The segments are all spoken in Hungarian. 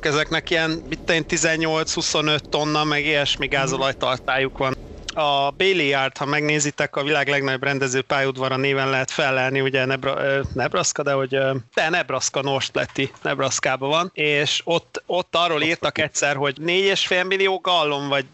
motorok, ezeknek ilyen 18-25 tonna, meg ilyesmi gázolajtartályuk van. A Yard, ha megnézitek, a világ legnagyobb rendező pályaudvara néven lehet felelni, ugye Nebra, Nebraska, de hogy de Nebraska North Nebraska-ban van, és ott, ott arról írtak egyszer, hogy 4,5 millió gallon, vagy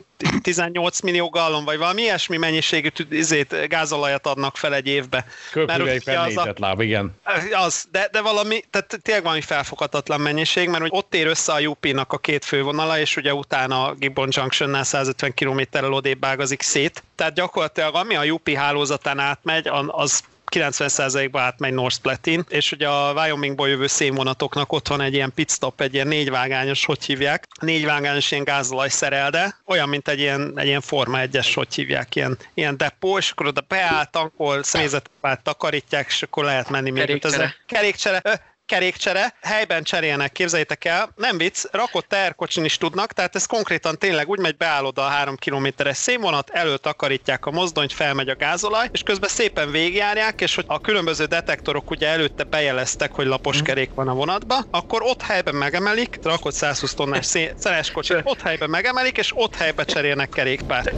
18 millió gallon, vagy valami ilyesmi mennyiségű izét, gázolajat adnak fel egy évbe. Az a, láb, igen. Az, de, de valami, tehát tényleg valami felfoghatatlan mennyiség, mert hogy ott ér össze a UP-nak a két fővonala, és ugye utána a Gibbon Junction-nál 150 km-rel odébb ágazik szét. Tehát gyakorlatilag ami a UP hálózatán átmegy, az 90%-ba átmegy North Platin, és ugye a Wyomingból jövő szénvonatoknak ott van egy ilyen pitstop, egy ilyen négyvágányos, hogy hívják, négyvágányos ilyen gázolaj szerelde, olyan, mint egy ilyen, egy ilyen Forma 1-es, hogy hívják, ilyen, ilyen depó, és akkor oda beáll, tankol, személyzetet takarítják, és akkor lehet menni Kerékcsere. Kerékcsere kerékcsere, helyben cserélnek, képzeljétek el, nem vicc, rakott teherkocsin is tudnak, tehát ez konkrétan tényleg úgy megy, beállod a három kilométeres szénvonat, elő takaritják a mozdonyt, felmegy a gázolaj, és közben szépen végigjárják, és hogy a különböző detektorok ugye előtte bejeleztek, hogy lapos mhm. kerék van a vonatba, akkor ott helyben megemelik, rakott 120 tonnás szeres kocsit, ott helyben megemelik, és ott helyben cserélnek kerékpárt.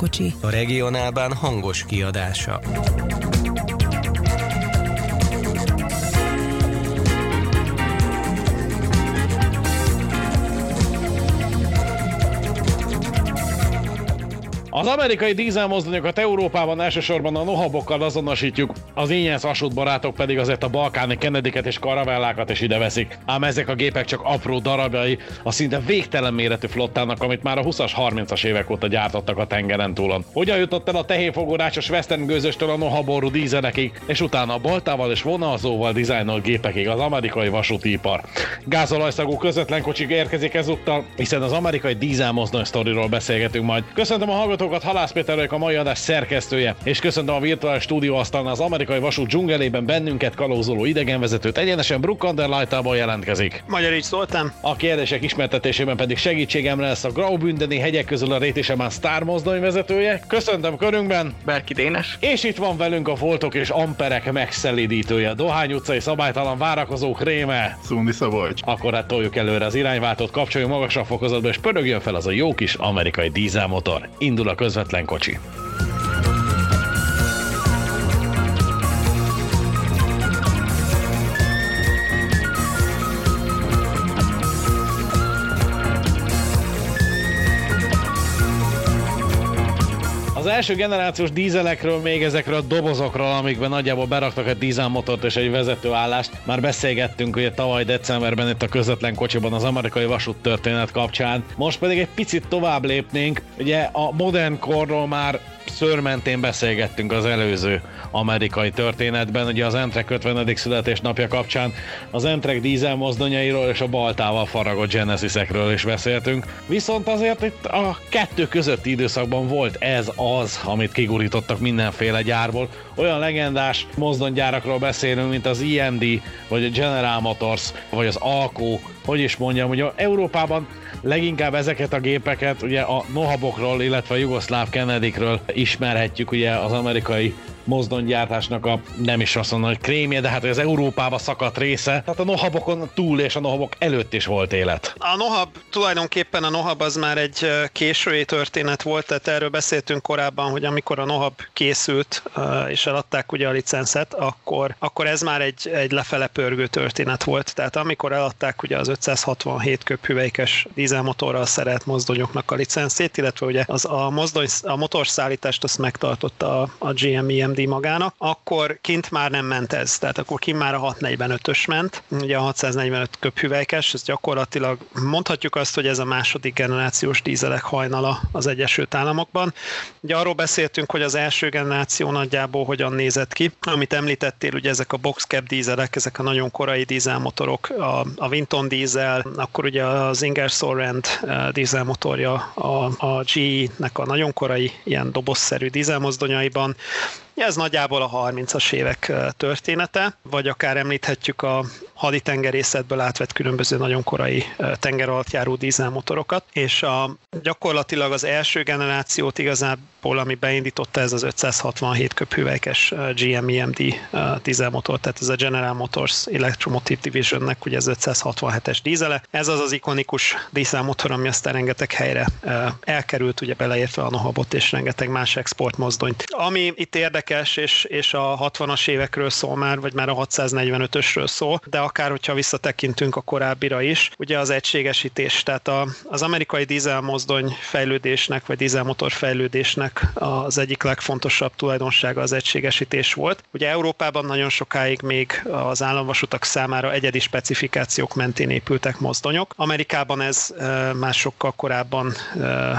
Közvetlen kocsi. A regionálban hangos kiadása. Az amerikai dízelmozdonyokat Európában elsősorban a nohabokkal azonosítjuk, az ingyensz barátok pedig azért a balkáni Kennediket és karavellákat is ide veszik. Ám ezek a gépek csak apró darabjai a szinte végtelen méretű flottának, amit már a 20-as, 30-as évek óta gyártottak a tengeren túlon. Hogyan jutott el a tehénfogorásos western gőzöstől a nohaború dízelekig, és utána a baltával és vonalzóval dizájnolt gépekig az amerikai vasúti ipar. Gázolajszagú közvetlen kocsik érkezik ezúttal, hiszen az amerikai dízelmozdony sztoriról beszélgetünk majd. Köszöntöm a hallgatókat hallgatókat, Halász Péter vagyok, a mai adás szerkesztője, és köszöntöm a virtuális stúdióasztalnál az amerikai vasút dzsungelében bennünket kalózoló idegenvezetőt, egyenesen Bruckanderlajtából jelentkezik. Magyar így szóltam. A kérdések ismertetésében pedig segítségemre lesz a Graubündeni hegyek közül a Rétésemán Star mozdony vezetője. Köszöntöm körünkben. Berki Dénes. És itt van velünk a voltok és amperek megszelidítője, Dohány utcai szabálytalan várakozók réme. Szundi Szabolcs. Akkor hát toljuk előre az irányváltót, kapcsoljuk magasabb fokozatba, és pörögjön fel az a jó kis amerikai dízelmotor. Indul a közvetlen kocsi. Első generációs dízelekről, még ezekről a dobozokról, amikben nagyjából beraktak egy dízelmotort és egy vezetőállást, már beszélgettünk ugye tavaly decemberben itt a közvetlen kocsiban az amerikai vasút történet kapcsán. Most pedig egy picit tovább lépnénk, ugye a modern korról már szörmentén beszélgettünk az előző amerikai történetben, ugye az Entrek 50. születésnapja kapcsán az Entrek dízel mozdonyairól és a baltával faragott Genesisekről is beszéltünk. Viszont azért itt a kettő közötti időszakban volt ez az, amit kigurítottak mindenféle gyárból. Olyan legendás mozdonygyárakról beszélünk, mint az IMD, vagy a General Motors, vagy az Alco, hogy is mondjam, hogy Európában leginkább ezeket a gépeket ugye a Nohabokról, illetve a Jugoszláv Kennedykről ismerhetjük ugye az amerikai mozdonygyártásnak a nem is azt mondom, hogy krémje, de hát az Európába szakadt része. Tehát a Nohabokon túl és a Nohabok előtt is volt élet. A Nohab, tulajdonképpen a Nohab az már egy késői történet volt, tehát erről beszéltünk korábban, hogy amikor a Nohab készült és eladták ugye a licenszet, akkor, akkor ez már egy, egy lefele pörgő történet volt. Tehát amikor eladták ugye az 567 köphüvelykes dízelmotorral szerelt mozdonyoknak a licenszét, illetve ugye az a mozdony, a motorszállítást azt megtartotta a, a GM EMD GMD magának, akkor kint már nem ment ez, tehát akkor kint már a 645-ös ment, ugye a 645 köphüvelykes, ez gyakorlatilag mondhatjuk azt, hogy ez a második generációs dízelek hajnala az Egyesült Államokban. Ugye arról beszéltünk, hogy az első generáció nagyjából hogyan nézett ki, amit említettél, ugye ezek a boxcap dízelek, ezek a nagyon korai dízelmotorok, a, a Vinton dízel, akkor ugye az Ingersoll Rand eh, dízelmotorja, a, a GE-nek a nagyon korai ilyen dobozszerű dízelmozdonyaiban, ez nagyjából a 30-as évek története, vagy akár említhetjük a haditengerészetből átvett különböző nagyon korai tengeralattjáró dízelmotorokat, és a, gyakorlatilag az első generációt igazából, ami beindította ez az 567 köphüvelykes GM-EMD dízelmotor, tehát ez a General Motors Electromotive Divisionnek ugye ez 567-es dízele. Ez az az ikonikus dízelmotor, ami aztán rengeteg helyre elkerült, ugye beleértve a Nohabot és rengeteg más exportmozdonyt. Ami itt érdekes, érdekes, és, és a 60-as évekről szól már, vagy már a 645-ösről szól, de akár, hogyha visszatekintünk a korábbira is, ugye az egységesítés, tehát a, az amerikai dízelmozdony fejlődésnek, vagy dízelmotor fejlődésnek az egyik legfontosabb tulajdonsága az egységesítés volt. Ugye Európában nagyon sokáig még az államvasutak számára egyedi specifikációk mentén épültek mozdonyok. Amerikában ez már sokkal korábban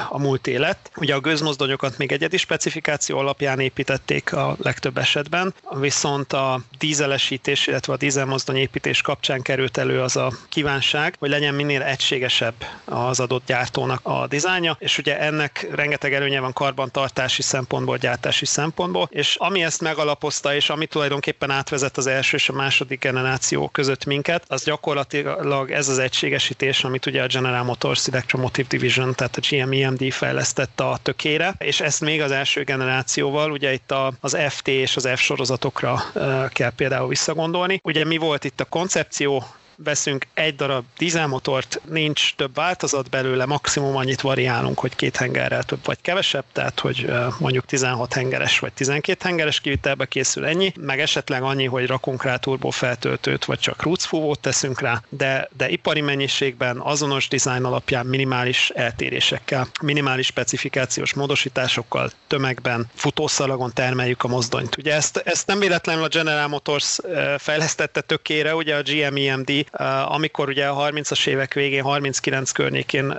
a múlt élet. Ugye a gőzmozdonyokat még egyedi specifikáció alapján építették a legtöbb esetben, viszont a dízelesítés, illetve a dízelmozdony építés kapcsán került elő az a kívánság, hogy legyen minél egységesebb az adott gyártónak a dizájnja, és ugye ennek rengeteg előnye van karbantartási szempontból, gyártási szempontból, és ami ezt megalapozta, és ami tulajdonképpen átvezet az első és a második generáció között minket, az gyakorlatilag ez az egységesítés, amit ugye a General Motors Electromotive Division, tehát a GM-EMD fejlesztett a tökére, és ezt még az első generációval, ugye itt a, az FT és az F sorozatokra kell például visszagondolni. Ugye mi volt itt a koncepció, veszünk egy darab dízelmotort, nincs több változat belőle, maximum annyit variálunk, hogy két hengerrel több vagy kevesebb, tehát hogy mondjuk 16 hengeres vagy 12 hengeres kivitelbe készül ennyi, meg esetleg annyi, hogy rakunk rá feltöltőt, vagy csak rúcfúvót teszünk rá, de, de ipari mennyiségben azonos dizájn alapján minimális eltérésekkel, minimális specifikációs módosításokkal, tömegben, futószalagon termeljük a mozdonyt. Ugye ezt, ezt nem véletlenül a General Motors fejlesztette tökére, ugye a GM-EMD amikor ugye a 30-as évek végén, 39 környékén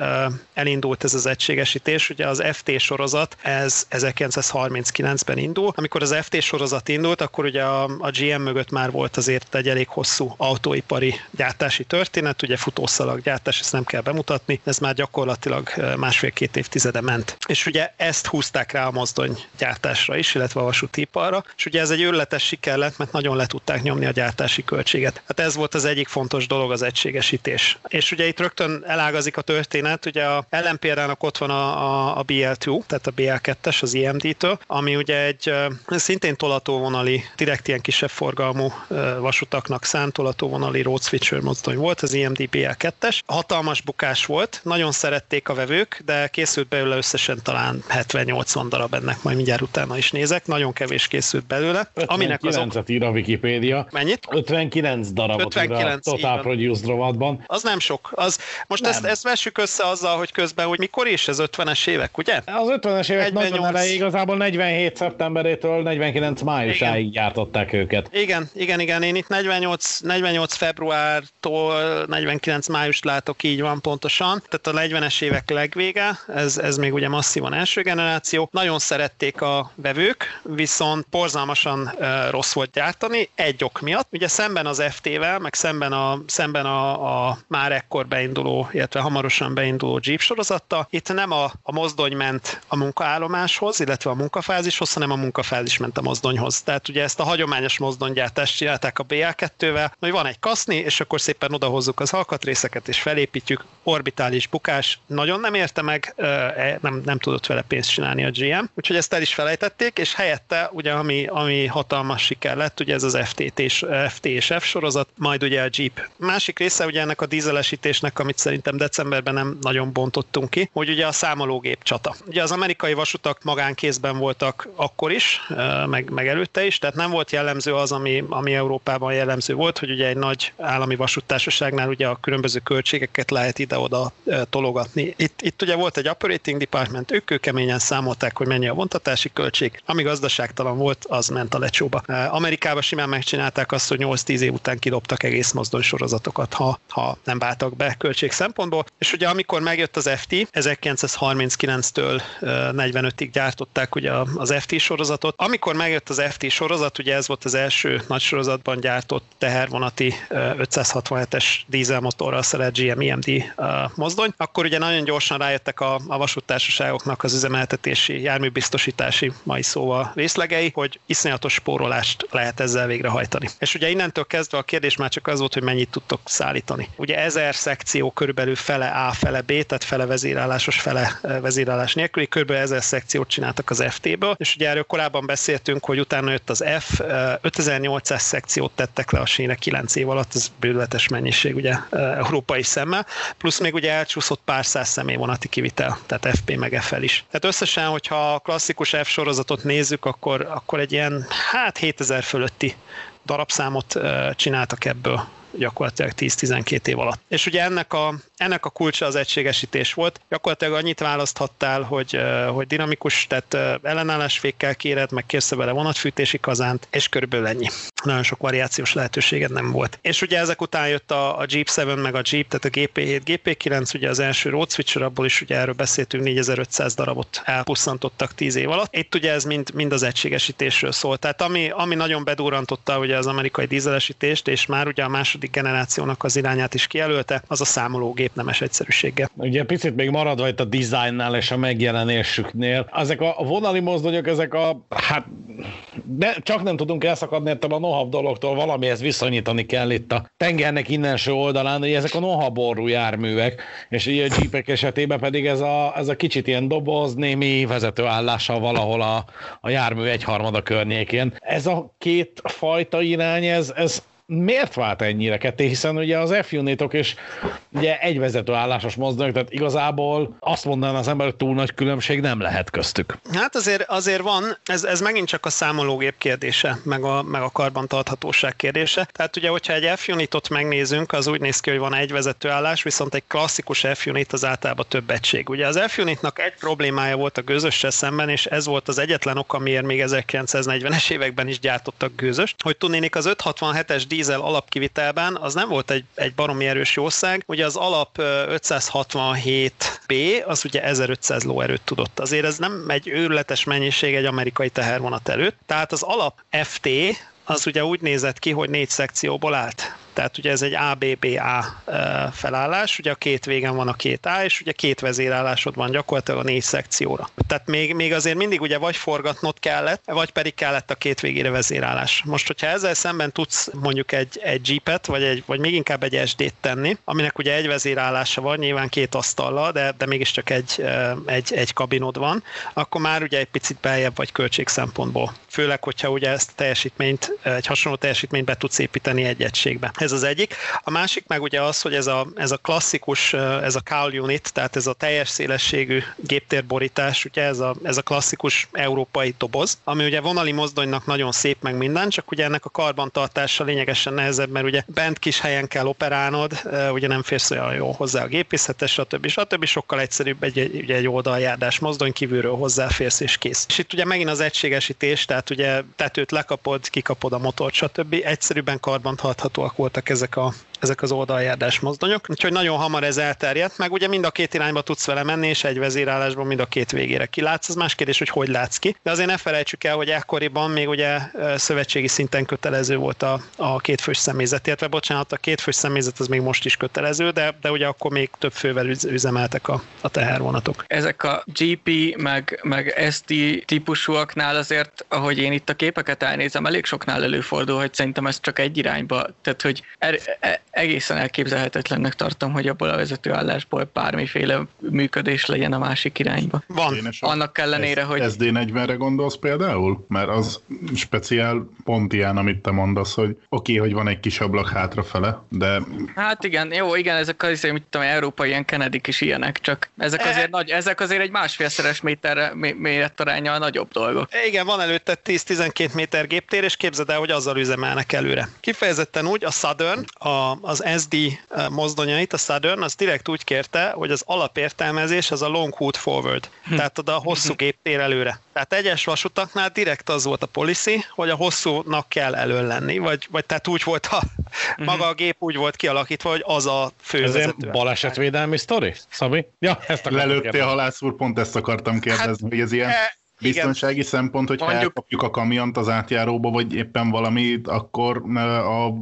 elindult ez az egységesítés, ugye az FT sorozat, ez 1939-ben indul. Amikor az FT sorozat indult, akkor ugye a, GM mögött már volt azért egy elég hosszú autóipari gyártási történet, ugye futószalag gyártás, ezt nem kell bemutatni, ez már gyakorlatilag másfél-két évtizede ment. És ugye ezt húzták rá a mozdony gyártásra is, illetve a vasútiparra, és ugye ez egy őrletes siker lett, mert nagyon le tudták nyomni a gyártási költséget. Hát ez volt az egyik fontos fontos dolog az egységesítés. És ugye itt rögtön elágazik a történet, ugye a ellenpéldának ott van a, a, a BL2, tehát a BL2-es az IMD-től, ami ugye egy szintén tolatóvonali, direkt ilyen kisebb forgalmú vasutaknak szánt tolatóvonali road switcher mozdony volt, az IMD BL2-es. Hatalmas bukás volt, nagyon szerették a vevők, de készült belőle összesen talán 70-80 darab, ennek majd mindjárt utána is nézek, nagyon kevés készült belőle. 59 aminek azok... ír a Wikipédia. Mennyit? 59 darabot 59, ír a Total Produced rovatban. Az nem sok. Az, most ezt, ezt vessük össze azzal, hogy közben, hogy mikor is ez 50-es évek, ugye? Az 50-es évek 48... nagyon elejé, igazából 47 szeptemberétől 49 májusáig igen. gyártották őket. Igen, igen, igen. Én itt 48, 48 februártól 49 május látok, így van pontosan. Tehát a 40-es évek legvége, ez, ez még ugye masszívan első generáció. Nagyon szerették a vevők, viszont porzalmasan rossz volt gyártani, egy ok miatt. Ugye szemben az FT-vel, meg szemben a szemben a, a már ekkor beinduló, illetve hamarosan beinduló Jeep sorozattal. Itt nem a, a mozdony ment a munkaállomáshoz, illetve a munkafázishoz, hanem a munkafázis ment a mozdonyhoz. Tehát ugye ezt a hagyományos mozdonygyártást csinálták a BL2-vel, hogy van egy kaszni, és akkor szépen odahozzuk az alkatrészeket, és felépítjük. Orbitális bukás nagyon nem érte meg, e, nem, nem tudott vele pénzt csinálni a GM, úgyhogy ezt el is felejtették, és helyette ugye ami, ami hatalmas siker lett, ugye ez az FT és, FT és F sorozat, majd ugye a Jeep. Másik része ugye ennek a dízelesítésnek, amit szerintem decemberben nem nagyon bontottunk ki, hogy ugye a számológép csata. Ugye az amerikai vasutak magánkézben voltak akkor is, meg, meg előtte is, tehát nem volt jellemző az, ami, ami Európában jellemző volt, hogy ugye egy nagy állami vasúttársaságnál ugye a különböző költségeket lehet ide-oda tologatni. Itt, itt ugye volt egy operating department, ők kőkeményen számolták, hogy mennyi a vontatási költség, ami gazdaságtalan volt, az ment a lecsóba. Amerikában simán megcsinálták azt, hogy 8-10 év után kidobtak egész mozdony sorozatokat, ha, ha nem váltak be költség szempontból. És ugye amikor megjött az FT, 1939-től 45-ig gyártották ugye az FT sorozatot. Amikor megjött az FT sorozat, ugye ez volt az első nagy sorozatban gyártott tehervonati 567-es dízelmotorral szerelt GM EMD mozdony, akkor ugye nagyon gyorsan rájöttek a, a vasúttársaságoknak az üzemeltetési, járműbiztosítási mai szóval részlegei, hogy iszonyatos spórolást lehet ezzel végrehajtani. És ugye innentől kezdve a kérdés már csak az volt, hogy mennyit tudtok szállítani. Ugye ezer szekció körülbelül fele A, fele B, tehát fele vezérállásos, fele vezérálás nélküli, körülbelül ezer szekciót csináltak az FT-ből, és ugye erről korábban beszéltünk, hogy utána jött az F, 5800 szekciót tettek le a sínek 9 év alatt, ez bőletes mennyiség ugye európai szemmel, plusz még ugye elcsúszott pár száz személyvonati kivitel, tehát FP meg FL is. Tehát összesen, hogyha a klasszikus F sorozatot nézzük, akkor, akkor egy ilyen, hát 7000 fölötti darabszámot csináltak ebből gyakorlatilag 10-12 év alatt. És ugye ennek a, ennek a kulcsa az egységesítés volt. Gyakorlatilag annyit választhattál, hogy, hogy dinamikus, tehát ellenállásfékkel kéred, meg kérsz vele vonatfűtési kazánt, és körülbelül ennyi. Nagyon sok variációs lehetőséged nem volt. És ugye ezek után jött a, a Jeep 7, meg a Jeep, tehát a GP7, GP9, ugye az első road switcher, abból is ugye erről beszéltünk, 4500 darabot elpusztantottak 10 év alatt. Itt ugye ez mind, mind az egységesítésről szól. Tehát ami, ami nagyon bedúrantotta ugye az amerikai dízelesítést, és már ugye a második generációnak az irányát is kijelölte, az a számológép nemes egyszerűsége. Ugye picit még maradva itt a dizájnnál és a megjelenésüknél, ezek a vonali mozdonyok, ezek a, hát de csak nem tudunk elszakadni ettől a nohab dologtól, valamihez viszonyítani kell itt a tengernek innenső oldalán, hogy ezek a nohaború járművek, és így a jeepek esetében pedig ez a, ez a kicsit ilyen doboz, némi vezetőállással valahol a, a jármű egyharmada környékén. Ez a két fajta irány, ez, ez miért vált ennyire ketté, hiszen ugye az f és ugye egy vezető állásos mozdonyok, tehát igazából azt mondaná az ember, hogy túl nagy különbség nem lehet köztük. Hát azért, azért van, ez, ez megint csak a számológép kérdése, meg a, meg a karbantarthatóság kérdése. Tehát ugye, hogyha egy F-unitot megnézünk, az úgy néz ki, hogy van egy vezetőállás, viszont egy klasszikus F-unit az általában több egység. Ugye az F-unitnak egy problémája volt a gőzössel szemben, és ez volt az egyetlen ok, amiért még 1940-es években is gyártottak gőzöst, hogy tudnénik az 567-es dízel alapkivitelben az nem volt egy, egy baromi erős jószág. Ugye az alap 567B, az ugye 1500 lóerőt tudott. Azért ez nem egy őrületes mennyiség egy amerikai tehervonat előtt. Tehát az alap FT, az ugye úgy nézett ki, hogy négy szekcióból állt. Tehát ugye ez egy ABBA felállás, ugye a két végen van a két A, és ugye két vezérállásod van gyakorlatilag a négy szekcióra. Tehát még, még azért mindig ugye vagy forgatnod kellett, vagy pedig kellett a két végére vezérállás. Most, hogyha ezzel szemben tudsz mondjuk egy, egy Jeepet, vagy, egy, vagy még inkább egy SD-t tenni, aminek ugye egy vezérállása van, nyilván két asztallal, de, de mégiscsak egy, egy, egy kabinod van, akkor már ugye egy picit beljebb vagy költség szempontból. Főleg, hogyha ugye ezt a teljesítményt, egy hasonló teljesítményt be tudsz építeni egy egységbe. Ez az egyik. A másik meg ugye az, hogy ez a, ez a klasszikus, ez a cowl unit, tehát ez a teljes szélességű géptérborítás, ugye ez a, ez a klasszikus európai doboz, ami ugye vonali mozdonynak nagyon szép meg minden, csak ugye ennek a karbantartása lényegesen nehezebb, mert ugye bent kis helyen kell operálnod, ugye nem férsz olyan jó hozzá a gépészetes, stb. stb. sokkal egyszerűbb egy, egy, egy oldaljárdás mozdony, kívülről hozzáférsz és kész. És itt ugye megint az egységesítés, tehát ugye tetőt lekapod, kikapod a motort, stb. Egyszerűbben karbantarthatóak volt voltak ezek a ezek az oldaljárdás mozdonyok, úgyhogy nagyon hamar ez elterjedt, meg ugye mind a két irányba tudsz vele menni, és egy vezérállásban mind a két végére kilátsz, az más kérdés, hogy hogy látsz ki, de azért ne felejtsük el, hogy ekkoriban még ugye szövetségi szinten kötelező volt a, a kétfős személyzet, illetve bocsánat, a kétfős személyzet az még most is kötelező, de, de ugye akkor még több fővel üzemeltek a, a tehervonatok. Ezek a GP meg, meg ST típusúaknál azért, ahogy én itt a képeket elnézem, elég soknál előfordul, hogy szerintem ez csak egy irányba, tehát hogy er, er, egészen elképzelhetetlennek tartom, hogy abból a vezetőállásból bármiféle működés legyen a másik irányba. Van. A Annak ellenére, hogy SD40-re gondolsz például? Mert az speciál pont ilyen, amit te mondasz, hogy oké, okay, hogy van egy kis ablak hátrafele, de Hát igen, jó, igen, ezek azért, mit tudom, európai ilyen kennedy is ilyenek, csak ezek E- azért, nagy, ezek azért egy másfélszeres méterre, mé- mérettarányal nagyobb dolgok. Igen, van előtte 10-12 méter géptér, és képzeld el, hogy azzal üzemelnek előre. Kifejezetten úgy, a Southern, a, az SD mozdonyait, a Southern, az direkt úgy kérte, hogy az alapértelmezés az a long hood forward, tehát oda a hosszú géptér előre. Tehát egyes vasutaknál direkt az volt a policy, hogy a hosszúnak kell elől lenni, vagy, vagy tehát úgy volt a, maga a gép úgy volt kialakítva, hogy az a Ez fővezető. ilyen balesetvédelmi sztori, Szabi? Ja, ezt akartam lelőttél halász úr, pont ezt akartam kérdezni, hogy ez ilyen E, igen. biztonsági szempont, hogy ha Mondjuk- elkapjuk a kamiont az átjáróba, vagy éppen valamit, akkor a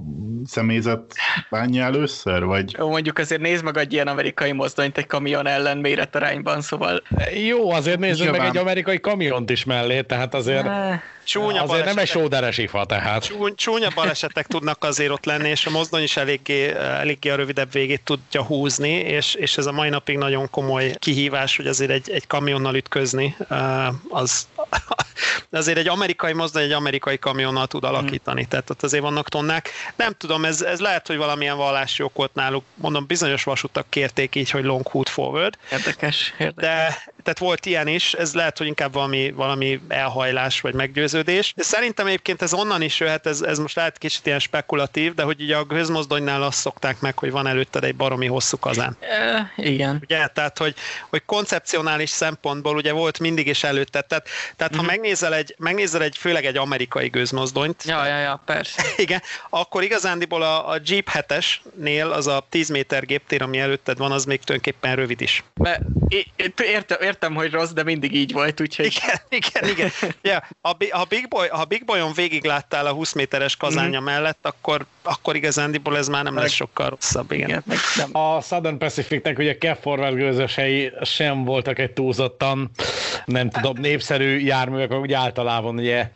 személyzet bánja először, vagy? Mondjuk azért nézd meg egy ilyen amerikai mozdonyt egy kamion ellen méretarányban, szóval... Jó, azért nézzük meg egy amerikai kamiont is mellé, tehát azért, Csúnya azért nem egy balesetek- sóderes ifa, tehát. Csúny, csúnya balesetek tudnak azért ott lenni, és a mozdony is eléggé, eléggé a rövidebb végét tudja húzni, és, és ez a mai napig nagyon komoly kihívás, hogy azért egy, egy kamionnal ütközni, az azért egy amerikai mozdony egy amerikai kamionnal tud alakítani, tehát ott azért vannak tonnák. Nem tudom, ez, ez lehet, hogy valamilyen vallási ok volt náluk, mondom, bizonyos vasutak kérték így, hogy long hood forward, Érdekes, érdekes. de tehát volt ilyen is, ez lehet, hogy inkább valami, valami elhajlás vagy meggyőződés. De szerintem egyébként ez onnan is jöhet, ez, ez most lehet kicsit ilyen spekulatív, de hogy ugye a gőzmozdonynál azt szokták meg, hogy van előtted egy baromi hosszú kazán. E, igen. Ugye, tehát, hogy, hogy koncepcionális szempontból ugye volt mindig is előtted. Tehát, tehát ha megnézel egy, megnézel egy, főleg egy amerikai gőzmozdonyt, Ja, ja, ja, persze. igen, akkor igazándiból a, a Jeep 7-esnél az a 10 méter géptér, ami előtted van, az még tulajdonképpen rövid is. Mert értem, értem, hogy rossz, de mindig így volt, úgyhogy... Igen, igen, igen. Ja, ha, Bi- ha, Big Boy, ha Big Boyon végig láttál a 20 méteres kazánya mellett, akkor, akkor igazándiból ez már nem lesz sokkal rosszabb, igen. Igen, meg nem. A Southern Pacificnek ugye Kev Forward gőzösei sem voltak egy túlzottan, nem tudom, népszerű járművek, úgy általában ugye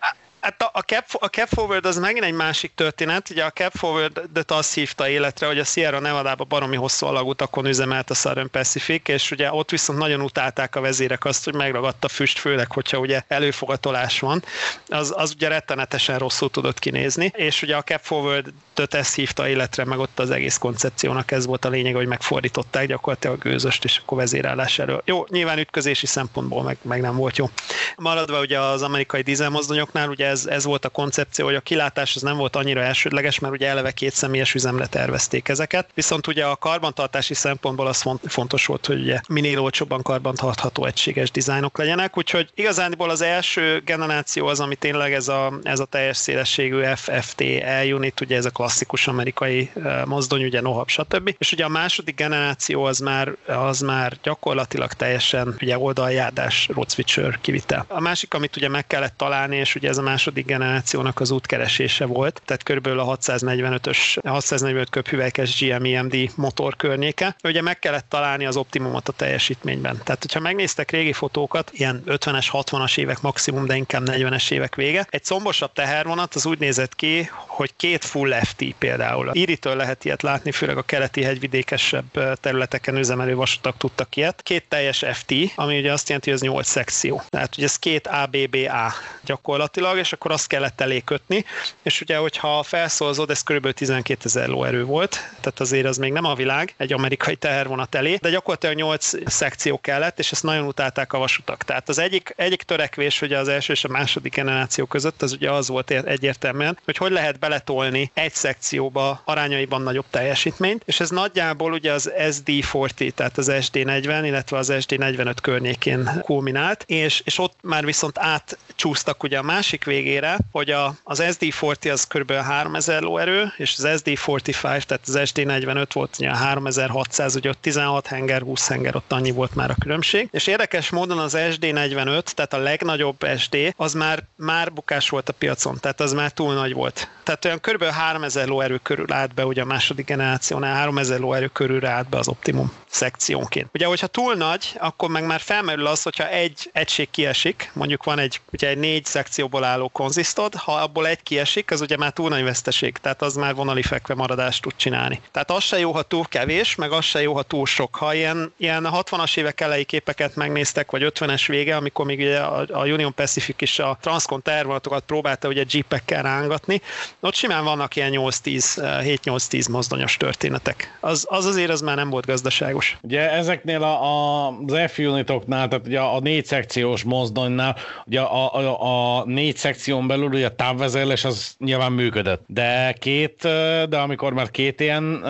Hát a, a, cap, a Cap Forward az megint egy másik történet. Ugye a Cap Forward-et azt hívta életre, hogy a Sierra Nevada-ba baromi hosszú alagutakon üzemelt a Southern Pacific, és ugye ott viszont nagyon utálták a vezérek azt, hogy megragadt a füst, főleg, hogyha ugye előfogatolás van. Az, az ugye rettenetesen rosszul tudott kinézni, és ugye a Cap Forward-öt ezt hívta életre, meg ott az egész koncepciónak ez volt a lényeg, hogy megfordították gyakorlatilag a gőzöst, és akkor vezérállás elől. Jó, nyilván ütközési szempontból meg, meg nem volt jó. Maradva ugye az amerikai dízelmozdonyoknál, ugye ez, ez volt a koncepció, hogy a kilátás az nem volt annyira elsődleges, mert ugye eleve két személyes üzemre tervezték ezeket. Viszont ugye a karbantartási szempontból az font- fontos volt, hogy ugye minél olcsóbban karbantartható egységes dizájnok legyenek, úgyhogy igazániból az első generáció az, ami tényleg ez a, ez a teljes szélességű FFT E-unit, ugye ez a klasszikus amerikai mozdony, ugye Nohab, stb. És ugye a második generáció az már, az már gyakorlatilag teljesen ugye oldaljádás road switcher kivitel. A másik, amit ugye meg kellett találni, és ugye ez a második generációnak az útkeresése volt, tehát körülbelül a 645-ös, 645 köphüvelykes GM-EMD motor környéke. Ugye meg kellett találni az optimumot a teljesítményben. Tehát, hogyha megnéztek régi fotókat, ilyen 50-es, 60-as évek maximum, de inkább 40-es évek vége, egy szombosabb tehervonat az úgy nézett ki, hogy két full FT például. Íritől lehet ilyet látni, főleg a keleti hegyvidékesebb területeken üzemelő vasutak tudtak ilyet. Két teljes FT, ami ugye azt jelenti, hogy ez 8 szekció. Tehát ugye ez két ABBA gyakorlatilag, és akkor azt kellett elé kötni, és ugye, hogyha felszolzod, ez kb. 12 ezer lóerő volt, tehát azért az még nem a világ, egy amerikai tehervonat elé, de gyakorlatilag 8 szekció kellett, és ezt nagyon utálták a vasutak. Tehát az egyik, egyik törekvés ugye az első és a második generáció között, az ugye az volt egyértelműen, hogy hogy lehet beletolni egy szekcióba arányaiban nagyobb teljesítményt, és ez nagyjából ugye az SD40, tehát az SD40, illetve az SD45 környékén kulminált, és, és ott már viszont átcsúsztak ugye a másik végére, hogy a, az SD40 az kb. 3000 lóerő, és az SD45, tehát az SD45 volt ugye 3600, ugye ott 16 henger, 20 henger, ott annyi volt már a különbség. És érdekes módon az SD45, tehát a legnagyobb SD, az már, már bukás volt a piacon, tehát az már túl nagy volt. Tehát olyan kb. 3000 lóerő körül állt be ugye a második generációnál, 3000 lóerő körülre állt be az optimum szekciónként. Ugye, hogyha túl nagy, akkor meg már felmerül az, hogyha egy egység kiesik, mondjuk van egy, ugye egy négy szekcióból álló konzisztod, ha abból egy kiesik, az ugye már túl nagy veszteség, tehát az már vonali fekve maradást tud csinálni. Tehát az se jó, ha túl kevés, meg az se jó, ha túl sok. Ha ilyen, ilyen 60-as évek elejé képeket megnéztek, vagy 50-es vége, amikor még ugye a, a Union Pacific is a Transcon tervonatokat próbálta ugye jeepekkel rángatni, ott simán vannak ilyen 8-10, 7-8-10 mozdonyos történetek. Az, az azért az már nem volt gazdaságos. Ugye ezeknél a, a, az F-unitoknál, tehát ugye a négy szekciós mozdonynál, ugye a, a, a négy szekción belül ugye a távvezérlés az nyilván működött, de két, de amikor már két ilyen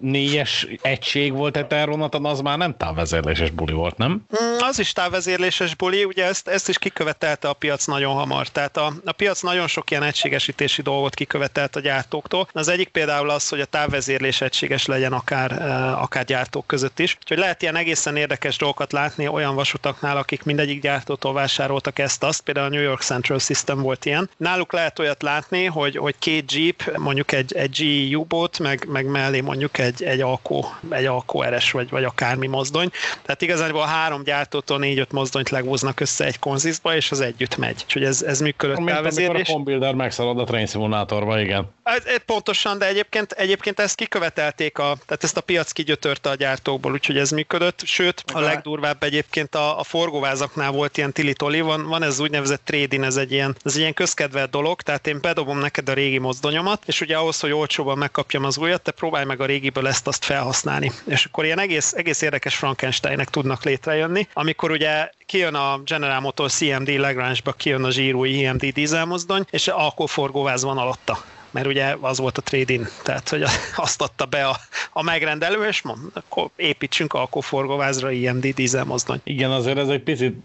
négyes egység volt egy tervonaton, az már nem távvezérléses buli volt, nem? Mm, az is távvezérléses buli, ugye ezt, ezt is kikövetelte a piac nagyon hamar. Tehát a, a piac nagyon sok ilyen egységesítési dolgot kikövetelt a gyártóktól. Az egyik például az, hogy a távvezérlés egységes legyen akár, akár gyártók között is. Úgyhogy lehet ilyen egészen érdekes dolgokat látni olyan vasutaknál, akik mindegyik gyártótól vásároltak ezt, azt. Például a New York Central System volt ilyen. Náluk lehet olyat látni, hogy, hogy két Jeep, mondjuk egy, egy GE U-boat, meg, meg mellé mondjuk egy, egy Alco, egy Alco RS, vagy, vagy akármi mozdony. Tehát igazából a három gyártótól négy-öt mozdonyt legúznak össze egy konzisztba, és az együtt megy. Úgyhogy ez, ez működött. Mint amikor a Combuilder megszalad a train szimulátorba, igen. Ez, ez pontosan, de egyébként, egyébként ezt kikövetelték, a, tehát ezt a piac kigyötörte a gyártókból, úgyhogy ez működött. Sőt, a legdurvább egyébként a, a forgóvázaknál volt ilyen tilitoli, van, van ez úgynevezett trading, ez egy ilyen, ez egy ilyen közkedvelt dolog, tehát én bedobom neked a régi mozdonyomat, és ugye ahhoz, hogy olcsóban megkapjam az újat, te próbálj meg a régiből ezt azt felhasználni. És akkor ilyen egész, egész érdekes Frankensteinek tudnak létrejönni, amikor ugye kijön a General Motors CMD Lagrange-ba, kijön a zsírú IMD dízelmozdony, és akkor forgóváz van alatta mert ugye az volt a trade-in, tehát hogy azt adta be a, a megrendelő, és mond, akkor építsünk alkoforgóvázra IMD dízelmozdony. Igen, azért ez egy picit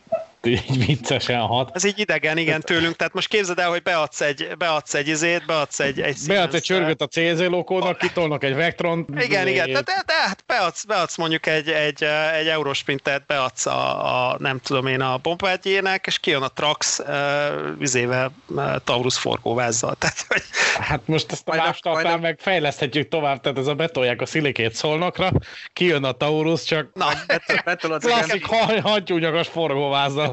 így viccesen hat. Ez így idegen, igen, tőlünk. Tehát most képzeld el, hogy beadsz egy, beadsz egy izét, beadsz egy, egy Beadsz egy csörgöt a CZ lokónak, kitolnak egy Vectron. Igen, igen, tehát de, de, hát beadsz, beadsz mondjuk egy, egy, egy Eurosprintet, beadsz a, a, nem tudom én, a Bombardier-nek, és kijön a Trax uh, vizével uh, Taurus forgóvázzal. Tehát, hogy... Hát most ezt a másnapnál meg fejleszthetjük tovább, tehát ez a betolják a szilikét szolnokra, kijön a Taurus, csak Na, betolod klasszik hantyúnyagas forgóvázzal.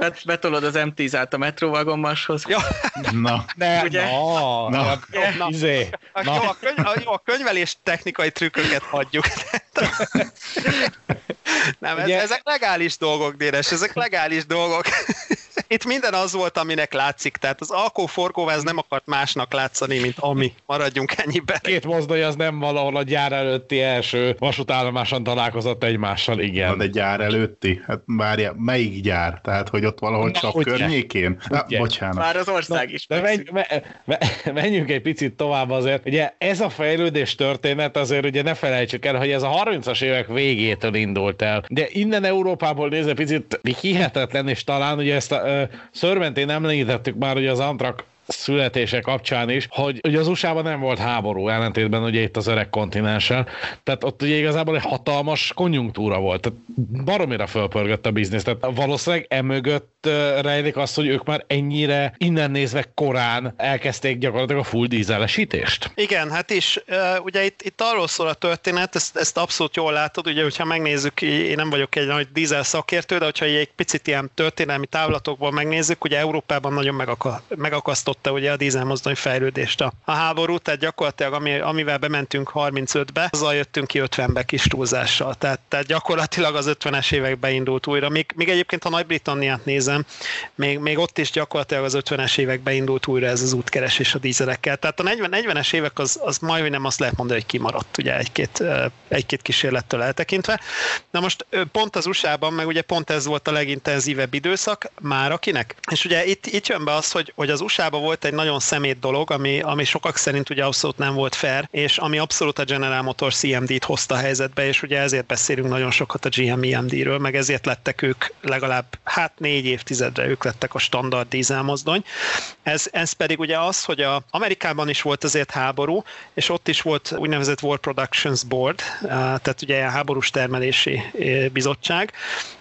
Bet, betolod az M10-át a metróvagonmashoz. Ja. Na. Ne, Ugye? na, na, na, na, izé. na. Jó, a, könyv, a, jó, a könyvelés technikai trükköket hagyjuk. Nem, ez, ezek legális dolgok, Dénes, ezek legális dolgok. Itt minden az volt, aminek látszik, tehát az alkó forgóváz nem akart másnak látszani, mint ami. Maradjunk ennyiben. Két mozdony az nem valahol a gyár előtti első vasútállomáson találkozott egymással, igen. Na, de gyár előtti? Hát várja, melyik gyár? Tehát, hogy ott valahol csak ugye? környékén? Na, bocsánat. Már az ország Na, is. De menj, me, me, menjünk egy picit tovább azért. Ugye ez a fejlődés történet azért ugye ne felejtsük el, hogy ez a 30-as évek végétől indult el. De innen Európából nézve picit hihetetlen, és talán ugye ezt a Szörmentén említettük már, hogy az Antrak születése kapcsán is, hogy ugye az USA-ban nem volt háború, ellentétben ugye itt az öreg kontinensen, tehát ott ugye igazából egy hatalmas konjunktúra volt, tehát baromira fölpörgött a biznisz, tehát valószínűleg emögött rejlik az, hogy ők már ennyire innen nézve korán elkezdték gyakorlatilag a full dízelesítést. Igen, hát is, ugye itt, itt arról szól a történet, ezt, ezt abszolút jól látod, ugye, hogyha megnézzük, én nem vagyok egy nagy dízel szakértő, de hogyha egy picit ilyen történelmi távlatokból megnézzük, ugye Európában nagyon megakasztott megakadotta ugye a dízelmozdony fejlődést a, a háború, tehát gyakorlatilag ami, amivel bementünk 35-be, azzal jöttünk ki 50-be kis túlzással. Tehát, tehát gyakorlatilag az 50-es évekbe indult újra. Még, még egyébként, ha Nagy-Britanniát nézem, még, még ott is gyakorlatilag az 50-es évekbe indult újra ez az útkeresés a dízelekkel. Tehát a 40, 40-es évek az, az majdnem azt lehet mondani, hogy kimaradt ugye egy-két, egy-két kísérlettől eltekintve. Na most pont az USA-ban, meg ugye pont ez volt a legintenzívebb időszak, már akinek. És ugye itt, itt jön be az, hogy, hogy az USA-ban volt egy nagyon szemét dolog, ami, ami sokak szerint ugye abszolút nem volt fair, és ami abszolút a General Motors CMD-t hozta a helyzetbe, és ugye ezért beszélünk nagyon sokat a GM EMD-ről, meg ezért lettek ők legalább hát négy évtizedre ők lettek a standard dízelmozdony. Ez, ez pedig ugye az, hogy a Amerikában is volt azért háború, és ott is volt úgynevezett War Productions Board, tehát ugye a háborús termelési bizottság,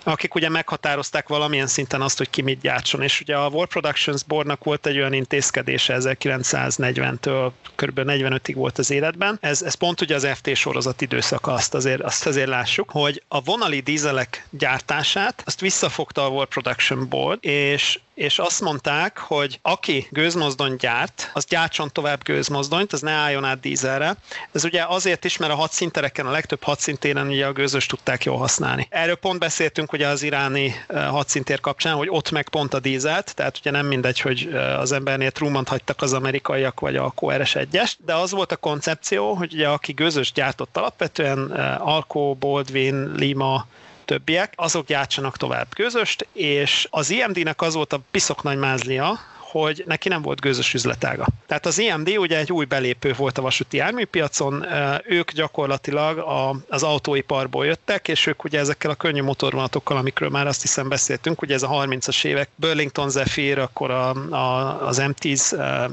akik ugye meghatározták valamilyen szinten azt, hogy ki mit gyártson, és ugye a War Productions Boardnak volt egy olyan intézkedése 1940-től kb. 45-ig volt az életben. Ez, ez pont ugye az FT sorozat időszaka, azt azért, azt azért lássuk, hogy a vonali dízelek gyártását azt visszafogta a World Production Board, és és azt mondták, hogy aki gőzmozdony gyárt, az gyártson tovább gőzmozdonyt, az ne álljon át dízelre. Ez ugye azért is, mert a hadszíntereken, a legtöbb hadszintéren ugye a gőzös tudták jól használni. Erről pont beszéltünk ugye az iráni hadszintér kapcsán, hogy ott meg pont a dízelt, tehát ugye nem mindegy, hogy az embernél Truman hagytak az amerikaiak, vagy a QRS 1 de az volt a koncepció, hogy ugye aki gőzös gyártott alapvetően Alco, Baldwin, Lima, többiek, azok gyártsanak tovább gőzöst, és az IMD-nek az volt a piszok nagy mázlia, hogy neki nem volt gőzös üzletága. Tehát az IMD ugye egy új belépő volt a vasúti járműpiacon, ők gyakorlatilag a, az autóiparból jöttek, és ők ugye ezekkel a könnyű motorvonatokkal, amikről már azt hiszem beszéltünk, ugye ez a 30-as évek Burlington Zephyr, akkor a, a, az M10,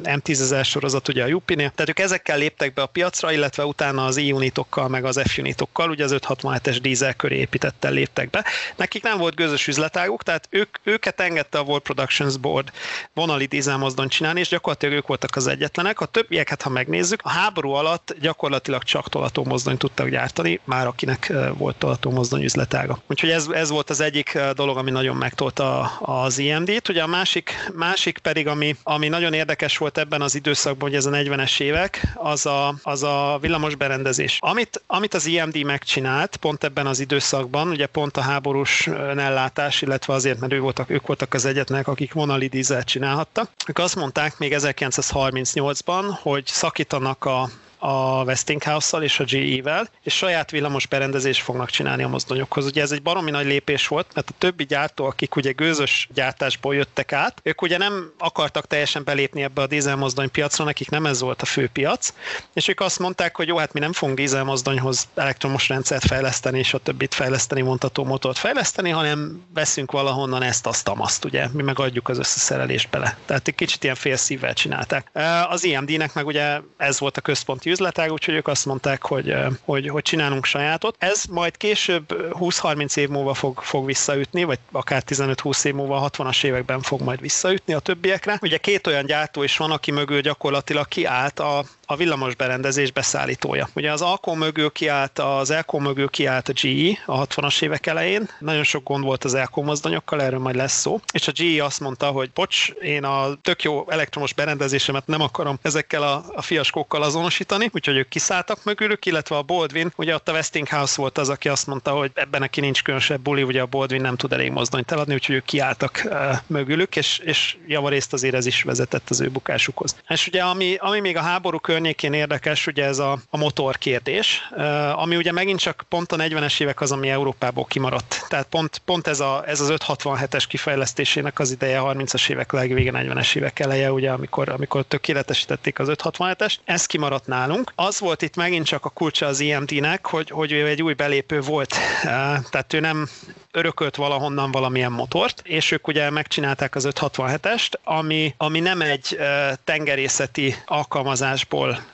M10 ezer sorozat ugye a Jupinél, tehát ők ezekkel léptek be a piacra, illetve utána az e-unitokkal, meg az F-unitokkal, ugye az 567-es dízel köré építettel léptek be. Nekik nem volt gőzös üzletáguk, tehát ők, őket engedte a World Productions Board vonali ipari dízelmozdon csinálni, és gyakorlatilag ők voltak az egyetlenek. A többieket, ha megnézzük, a háború alatt gyakorlatilag csak tolató mozdony tudtak gyártani, már akinek volt tolató mozdony üzletága. Úgyhogy ez, ez volt az egyik dolog, ami nagyon megtolta az IMD-t. Ugye a másik, másik pedig, ami, ami nagyon érdekes volt ebben az időszakban, hogy ez a 40-es évek, az a, az a villamos berendezés. Amit, amit az IMD megcsinált pont ebben az időszakban, ugye pont a háborús ellátás, illetve azért, mert ők voltak, ők voltak az egyetlenek, akik vonali dízelt csinálhattak, csináltak. Ők azt mondták még 1938-ban, hogy szakítanak a a Westinghouse-szal és a GE-vel, és saját villamos berendezést fognak csinálni a mozdonyokhoz. Ugye ez egy baromi nagy lépés volt, mert a többi gyártó, akik ugye gőzös gyártásból jöttek át, ők ugye nem akartak teljesen belépni ebbe a dízelmozdony piacra, nekik nem ez volt a fő piac, és ők azt mondták, hogy jó, hát mi nem fogunk dízelmozdonyhoz elektromos rendszert fejleszteni, és a többit fejleszteni, mondható motort fejleszteni, hanem veszünk valahonnan ezt, azt, azt, ugye, mi megadjuk az összeszerelést bele. Tehát egy kicsit ilyen félszívvel csinálták. Az IMD-nek meg ugye ez volt a központi üzletág, úgyhogy ők azt mondták, hogy, hogy, hogy csinálunk sajátot. Ez majd később 20-30 év múlva fog, fog visszaütni, vagy akár 15-20 év múlva a 60-as években fog majd visszaütni a többiekre. Ugye két olyan gyártó is van, aki mögül gyakorlatilag kiállt a, a villamos berendezés beszállítója. Ugye az Alco mögül kiállt, az Elco mögül kiállt a GE a 60-as évek elején. Nagyon sok gond volt az Elco mozdonyokkal, erről majd lesz szó. És a GE azt mondta, hogy bocs, én a tök jó elektromos berendezésemet nem akarom ezekkel a, a fiaskókkal azonosítani, úgyhogy ők kiszálltak mögülük, illetve a Baldwin, ugye ott a Westinghouse volt az, aki azt mondta, hogy ebben neki nincs különösebb buli, ugye a Baldwin nem tud elég mozdonyt eladni, úgyhogy ők kiálltak uh, mögülük, és, és javarészt azért ez is vezetett az ő bukásukhoz. És ugye ami, ami még a háború környékén érdekes, ugye ez a, a motor kérdés, ami ugye megint csak pont a 40-es évek az, ami Európából kimaradt. Tehát pont, pont ez, a, ez az 567-es kifejlesztésének az ideje 30-as évek legvége, 40-es évek eleje, ugye, amikor, amikor tökéletesítették az 567-est. Ez kimaradt nálunk. Az volt itt megint csak a kulcsa az IMT-nek, hogy, hogy ő egy új belépő volt. Tehát ő nem örökölt valahonnan valamilyen motort, és ők ugye megcsinálták az 567-est, ami, ami nem egy tengerészeti alkalmazásból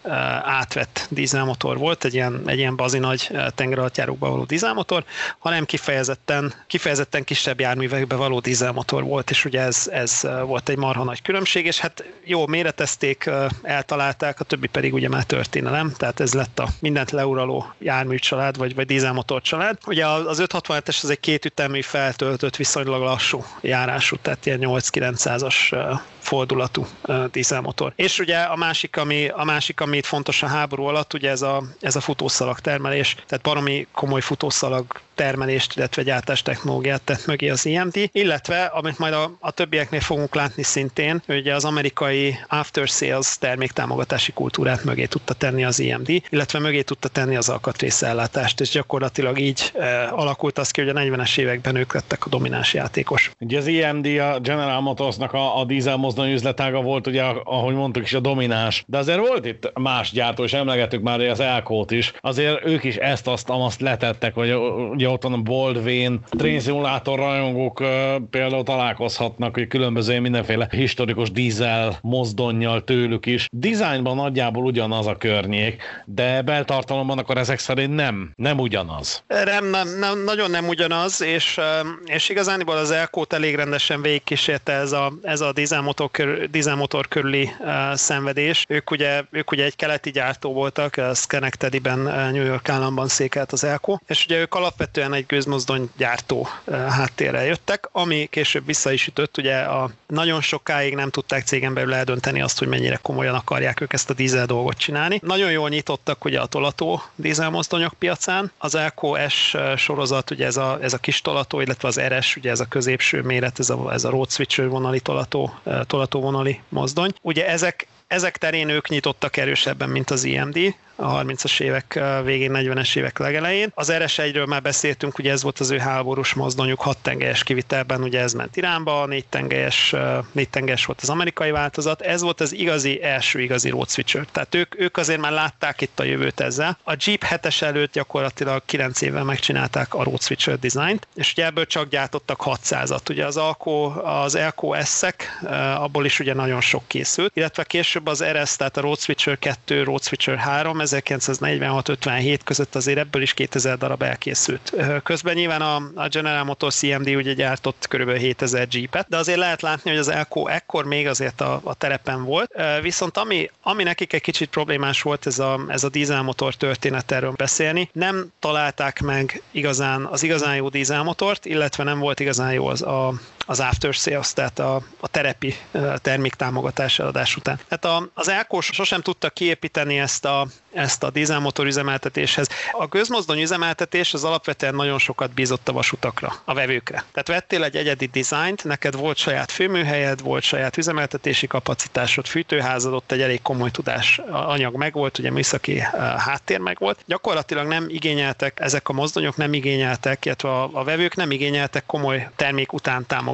átvett dízelmotor volt, egy ilyen, egy ilyen bazi nagy tengeralattjárókba való dízelmotor, hanem kifejezetten, kifejezetten kisebb járművekbe való dízelmotor volt, és ugye ez, ez volt egy marha nagy különbség, és hát jó, méretezték, eltalálták, a többi pedig ugye már történelem, tehát ez lett a mindent leuraló járműcsalád, vagy, vagy dízelmotor család. Ugye az 567-es az egy két ütemű feltöltött, viszonylag lassú járású, tehát ilyen 8-900-as fordulatú dízelmotor. És ugye a másik, ami, a másik, ami itt fontos a háború alatt, ugye ez a, ez a futószalag termelés, tehát baromi komoly futószalag termelést, illetve gyártás technológiát tett mögé az IMD, illetve, amit majd a, a többieknél fogunk látni szintén, ugye az amerikai after sales terméktámogatási kultúrát mögé tudta tenni az IMD, illetve mögé tudta tenni az alkatrészellátást, és gyakorlatilag így e, alakult az ki, hogy a 40-es években ők lettek a domináns játékos. Ugye az IMD a General Motorsnak a, a dízel mozdony üzletága volt, ugye, ahogy mondtuk is, a domináns, de azért volt itt más gyártó, és emlegettük már az Elkót is, azért ők is ezt, azt, azt letettek, hogy ugye ott van a Baldwin, Train Simulator rajongók például találkozhatnak, hogy különböző mindenféle historikus dízel mozdonnyal tőlük is. Designban nagyjából ugyanaz a környék, de beltartalomban akkor ezek szerint nem, nem ugyanaz. Nem, nem, nem nagyon nem ugyanaz, és, és igazániból az Elkót elég rendesen végigkísérte ez a, ez a dízelmotor körül, dízelmotor körüli uh, szenvedés. Ők ugye, ők ugye egy keleti gyártó voltak, Schenectady-ben, New York államban székelt az Elko, és ugye ők alapvetően egy gőzmozdony gyártó uh, háttérrel jöttek, ami később vissza is ütött, ugye a, nagyon sokáig nem tudták cégen belül eldönteni azt, hogy mennyire komolyan akarják ők ezt a dízel dolgot csinálni. Nagyon jól nyitottak ugye a tolató dízelmozdonyok piacán. Az Elko S sorozat, ugye ez a, ez a kis tolató, illetve az RS, ugye ez a középső méret, ez a, ez a road switcher vonali tolató, tolató vonali mozdony. Ugye ezek ezek terén ők nyitottak erősebben, mint az IMD, a 30-as évek végén, 40-es évek legelején. Az RS1-ről már beszéltünk, ugye ez volt az ő háborús mozdonyuk, 6 tengelyes kivitelben, ugye ez ment Iránba, 4 tengelyes, 4 tengelyes volt az amerikai változat. Ez volt az igazi, első igazi road switcher. Tehát ők, ők azért már látták itt a jövőt ezzel. A Jeep 7-es előtt gyakorlatilag 9 évvel megcsinálták a road switcher dizájnt, és ugye ebből csak gyártottak 600-at. Ugye az Alco, az Elco S-ek, abból is ugye nagyon sok készült, illetve később az RS, tehát a road switcher 2, road switcher 3, 1946-57 között azért ebből is 2000 darab elkészült. Közben nyilván a, a General Motors CMD ugye gyártott kb. 7000 Jeepet, de azért lehet látni, hogy az Elko ekkor még azért a, a terepen volt. Viszont ami, ami nekik egy kicsit problémás volt, ez a, ez a dízelmotor történet erről beszélni. Nem találták meg igazán az igazán jó dízelmotort, illetve nem volt igazán jó az, a, az after sales, tehát a, a terepi terméktámogatás eladás után. Tehát a, az Elko sosem tudta kiépíteni ezt a, ezt a dízelmotor üzemeltetéshez. A közmozdony üzemeltetés az alapvetően nagyon sokat bízott a vasutakra, a vevőkre. Tehát vettél egy egyedi dizájnt, neked volt saját főműhelyed, volt saját üzemeltetési kapacitásod, fűtőházad, ott egy elég komoly tudás anyag megvolt, ugye műszaki háttér megvolt. Gyakorlatilag nem igényeltek, ezek a mozdonyok nem igényeltek, illetve a, a vevők nem igényeltek komoly termék után támogatást,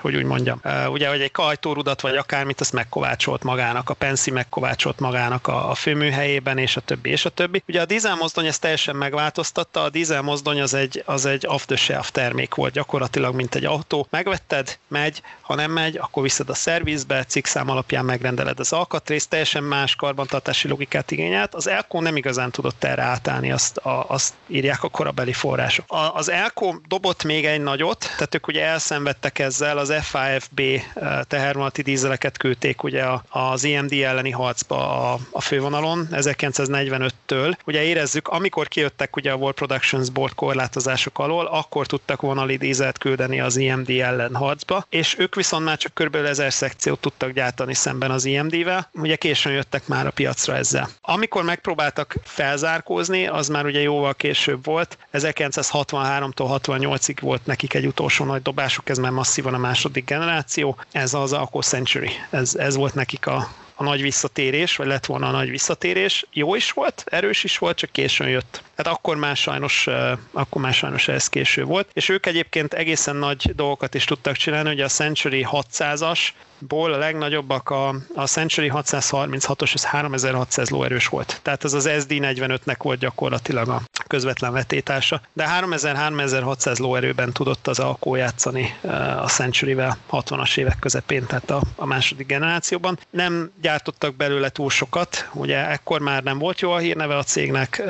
hogy úgy mondjam. Ugye, hogy egy kajtórudat vagy akármit, azt megkovácsolt magának, a Penszi megkovácsolt magának a, a főműhelyében, és a többi, és a többi. Ugye a dízelmozdony ezt teljesen megváltoztatta, a dízelmozdony az egy, az egy off-the-shelf termék volt, gyakorlatilag mint egy autó. Megvetted, megy, ha nem megy, akkor viszed a szervizbe, cikkszám alapján megrendeled az alkatrészt, teljesen más karbantartási logikát igényelt. Az Elko nem igazán tudott erre átállni, azt, a, azt írják a korabeli források. A, az Elko dobott még egy nagyot, tehát ők ugye elszenvedtek ezzel, az FAFB eh, tehervonati dízeleket küldték ugye az IMD elleni harcba a, a fővonalon 1945-től. Ugye érezzük, amikor kijöttek ugye a World Productions Board korlátozások alól, akkor tudtak vonali dízelt küldeni az IMD ellen harcba, és ők viszont már csak kb. 1000 szekciót tudtak gyártani szemben az IMD-vel, ugye későn jöttek már a piacra ezzel. Amikor megpróbáltak felzárkózni, az már ugye jóval később volt, 1963-tól 68-ig volt nekik egy utolsó nagy dobásuk, ez már masszívan a második generáció, ez az Alco Century, ez, ez volt nekik a, a nagy visszatérés, vagy lett volna a nagy visszatérés. Jó is volt, erős is volt, csak későn jött. Tehát akkor már sajnos, akkor már sajnos ez késő volt. És ők egyébként egészen nagy dolgokat is tudtak csinálni, hogy a Century 600-as ból a legnagyobbak a, a Century 636-os, ez 3600 lóerős volt. Tehát ez az SD45-nek volt gyakorlatilag a közvetlen vetétása. De 3000-3600 lóerőben tudott az alkó játszani a Century-vel 60-as évek közepén, tehát a, a második generációban. Nem gyártottak belőle túl sokat, ugye ekkor már nem volt jó a hírneve a cégnek,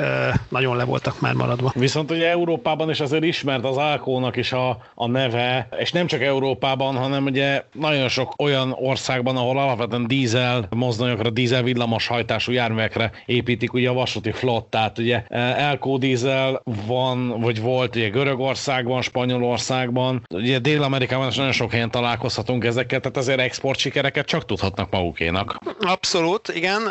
nagyon le voltak már maradva. Viszont ugye Európában is azért ismert az Alkónak is a, a neve, és nem csak Európában, hanem ugye nagyon sok olyan országban, ahol alapvetően dízel mozdonyokra, dízel villamos hajtású járművekre építik ugye a vasúti flottát. Ugye Elkó dízel van, vagy volt ugye Görögországban, Spanyolországban, ugye Dél-Amerikában is nagyon sok helyen találkozhatunk ezeket, tehát azért export sikereket csak tudhatnak magukénak. Abszolút, igen,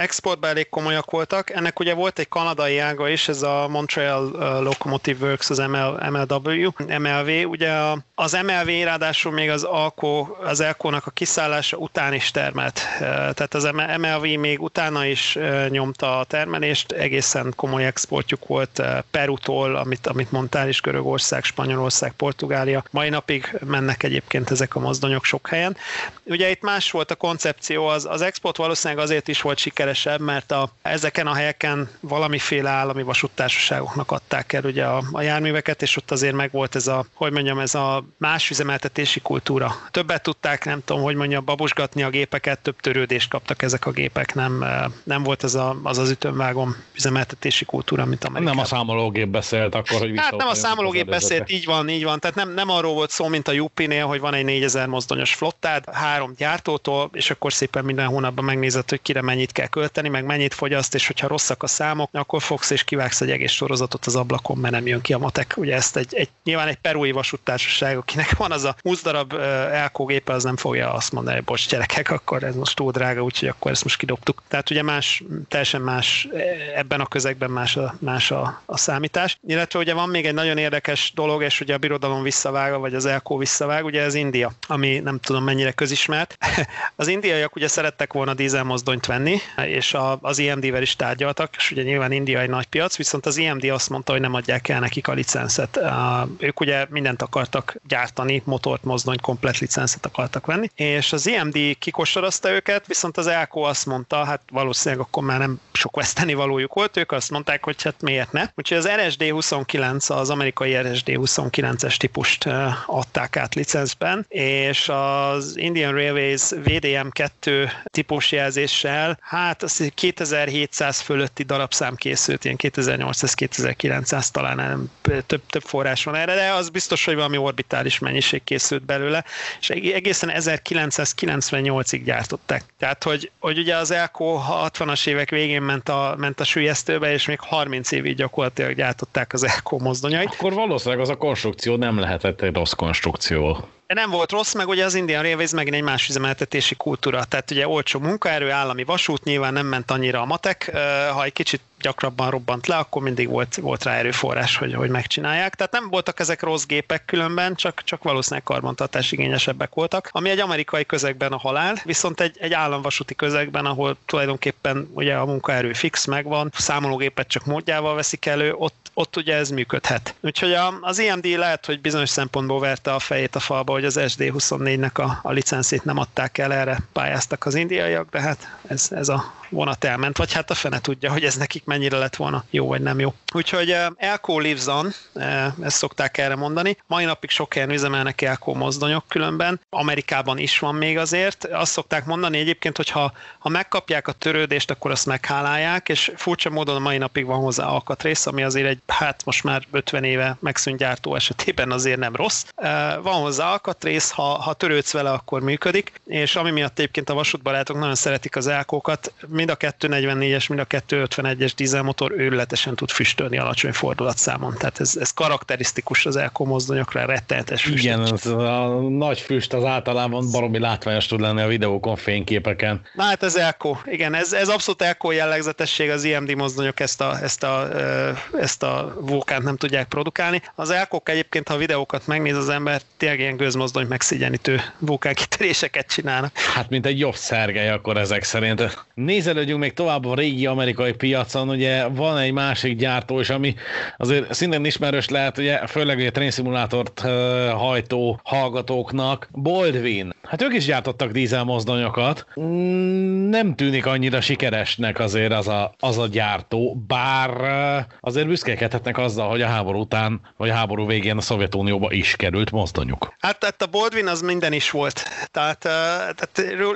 exportban elég komolyak voltak. Ennek ugye volt egy kanadai ága is, ez a Montreal Locomotive Works, az ML, MLW, MLV. Ugye az MLV ráadásul még az Alco, az Elko-nak a kiszállása után is termelt. Tehát az MLV még utána is nyomta a termelést, egészen komoly exportjuk volt Perutól, amit, amit mondtál is, Görögország, Spanyolország, Portugália. Mai napig mennek egyébként ezek a mozdonyok sok helyen. Ugye itt más volt a koncepció, az, az export valószínűleg azért is volt sikeresebb, mert a, ezeken a helyeken valamiféle állami vasúttársaságoknak adták el ugye a, a járműveket, és ott azért meg volt ez a, hogy mondjam, ez a más üzemeltetési kultúra. Többet tudták, nem tudom, hogy mondjam, babusgatni a gépeket, több törődést kaptak ezek a gépek, nem, nem volt ez a, az az ütömvágom üzemeltetési kultúra, mint Amerikában. Nem a számológép beszélt akkor, hogy Hát nem a számológép beszélt, így van, így van. Tehát nem, nem arról volt szó, mint a Jupinél, hogy van egy 4000 mozdonyos flottád, három gyártótól, és akkor szépen minden hónapban megnézed, hogy kire mennyit kell költeni, meg mennyit fogyaszt, és hogyha rosszak a számok, akkor fogsz és kivágsz egy egész sorozatot az ablakon, mert nem jön ki a matek. Ugye ezt egy, egy nyilván egy perui vasúttársaság, akinek van az a 20 darab elkógépe, az nem fogja azt mondani, hogy bocs gyerekek, akkor ez most túl drága, úgyhogy akkor ezt most kidobtuk. Tehát ugye más, teljesen más, ebben a közegben más a, más a, a számítás. Illetve ugye van még egy nagyon érdekes dolog, és ugye a birodalom visszavága, vagy az elkó visszavág, ugye ez India, ami nem tudom mennyire közismert. az indiaiak ugye szerettek volna dízelmozdonyt venni, és a, az IMD-vel is tárgyaltak, és ugye nyilván India egy nagy piac, viszont az IMD azt mondta, hogy nem adják el nekik a licenszet. Ők ugye mindent akartak gyártani, motort, mozdonyt, komplet licenszet akartak venni, és az IMD kikosarazta őket, viszont az Elko azt mondta, hát valószínűleg akkor már nem sok veszteni valójuk volt, ők azt mondták, hogy hát miért ne. Úgyhogy az RSD 29, az amerikai RSD 29-es típust adták át licenszben, és az Indian Railways VDM2 típusjelzéssel, hát az 2700 fölötti darabszám készült, ilyen 2800-2900 talán nem, több, több forrás van erre, de az biztos, hogy valami orbitális mennyiség készült belőle, és egészen 1998-ig gyártották. Tehát, hogy, hogy ugye az Elko 60-as évek végén ment a, ment a sülyeztőbe, és még 30 évig gyakorlatilag gyártották az Elko mozdonyait. Akkor valószínűleg az a konstrukció nem lehetett egy rossz konstrukció. De nem volt rossz, meg ugye az Indian Railways megint egy más üzemeltetési kultúra, tehát ugye olcsó munkaerő, állami vasút, nyilván nem ment annyira a matek, ha egy kicsit gyakrabban robbant le, akkor mindig volt, volt rá erőforrás, hogy, hogy megcsinálják. Tehát nem voltak ezek rossz gépek különben, csak, csak valószínűleg karbantartás igényesebbek voltak, ami egy amerikai közegben a halál, viszont egy, egy államvasúti közegben, ahol tulajdonképpen ugye a munkaerő fix megvan, számológépet csak módjával veszik elő, ott ott ugye ez működhet. Úgyhogy a, az IMD lehet, hogy bizonyos szempontból verte a fejét a falba, hogy az SD24-nek a, a licenszét nem adták el, erre pályáztak az indiaiak, de hát ez, ez a vonat elment, vagy hát a fene tudja, hogy ez nekik mennyire lett volna jó vagy nem jó. Úgyhogy uh, Elko lives on, uh, ezt szokták erre mondani. Mai napig sok helyen üzemelnek Elko mozdonyok különben. Amerikában is van még azért. Azt szokták mondani egyébként, hogy ha, ha megkapják a törődést, akkor azt meghálálják, és furcsa módon a mai napig van hozzá alkatrész, ami azért egy, hát most már 50 éve megszűnt gyártó esetében azért nem rossz. Uh, van hozzá alkatrész, ha, ha törődsz vele, akkor működik, és ami miatt egyébként a vasútbarátok nagyon szeretik az elkókat, mind a 244-es, mind a 251-es dízelmotor őrületesen tud füstölni alacsony fordulatszámon. Tehát ez, ez karakterisztikus az Elko mozdonyokra, rettenetes füst. Igen, az a nagy füst az általában baromi látványos tud lenni a videókon, fényképeken. Na hát ez Elko, igen, ez, ez abszolút Elko jellegzetesség, az IMD mozdonyok ezt a, ezt a, ezt a vulkánt nem tudják produkálni. Az Elkok egyébként, ha a videókat megnéz az ember, tényleg ilyen gőzmozdony megszigyenítő vulkánkitöréseket csinálnak. Hát mint egy jobb szergely akkor ezek szerint. Nézd nézelődjünk még tovább a régi amerikai piacon, ugye van egy másik gyártó is, ami azért szintén ismerős lehet, ugye főleg a trénszimulátort hajtó hallgatóknak, Boldvin. Hát ők is gyártottak dízelmozdonyokat. Mm, nem tűnik annyira sikeresnek azért az a, az a gyártó, bár azért büszkélkedhetnek azzal, hogy a háború után, vagy a háború végén a Szovjetunióba is került mozdonyuk. Hát, tehát a Boldvin az minden is volt. Tehát, tehát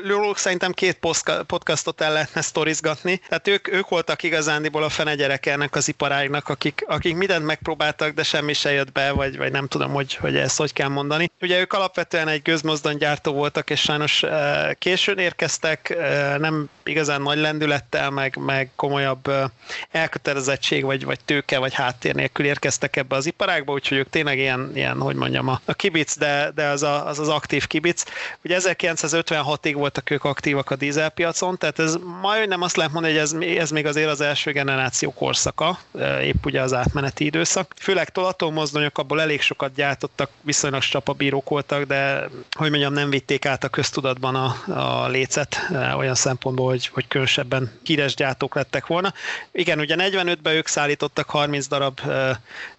róluk szerintem két podcastot el lehetne sztorizgatni. Tehát ők, ők voltak igazándiból a fene gyereke ennek az iparágnak, akik, akik mindent megpróbáltak, de semmi se jött be, vagy, vagy nem tudom, hogy, hogy ezt hogy kell mondani. Ugye ők alapvetően egy gőzmozdonygyártó voltak, és sajnos uh, későn érkeztek, uh, nem igazán nagy lendülettel, meg, meg komolyabb uh, elkötelezettség, vagy, vagy tőke, vagy háttér nélkül érkeztek ebbe az iparágba, úgyhogy ők tényleg ilyen, ilyen hogy mondjam, a, a kibic, de, de az, a, az az aktív kibic. Ugye 1956-ig voltak ők aktívak a dízelpiacon, tehát ez majdnem azt lehet mondani, hogy ez, ez még azért az első generáció korszaka, épp ugye az átmeneti időszak. Főleg tolatómozdonyok, abból elég sokat gyártottak, viszonylag csapabírók voltak, de hogy mondjam, nem vitték át a köztudatban a, a lécet olyan szempontból, hogy, hogy különösebben híres gyártók lettek volna. Igen, ugye 45-ben ők szállítottak 30 darab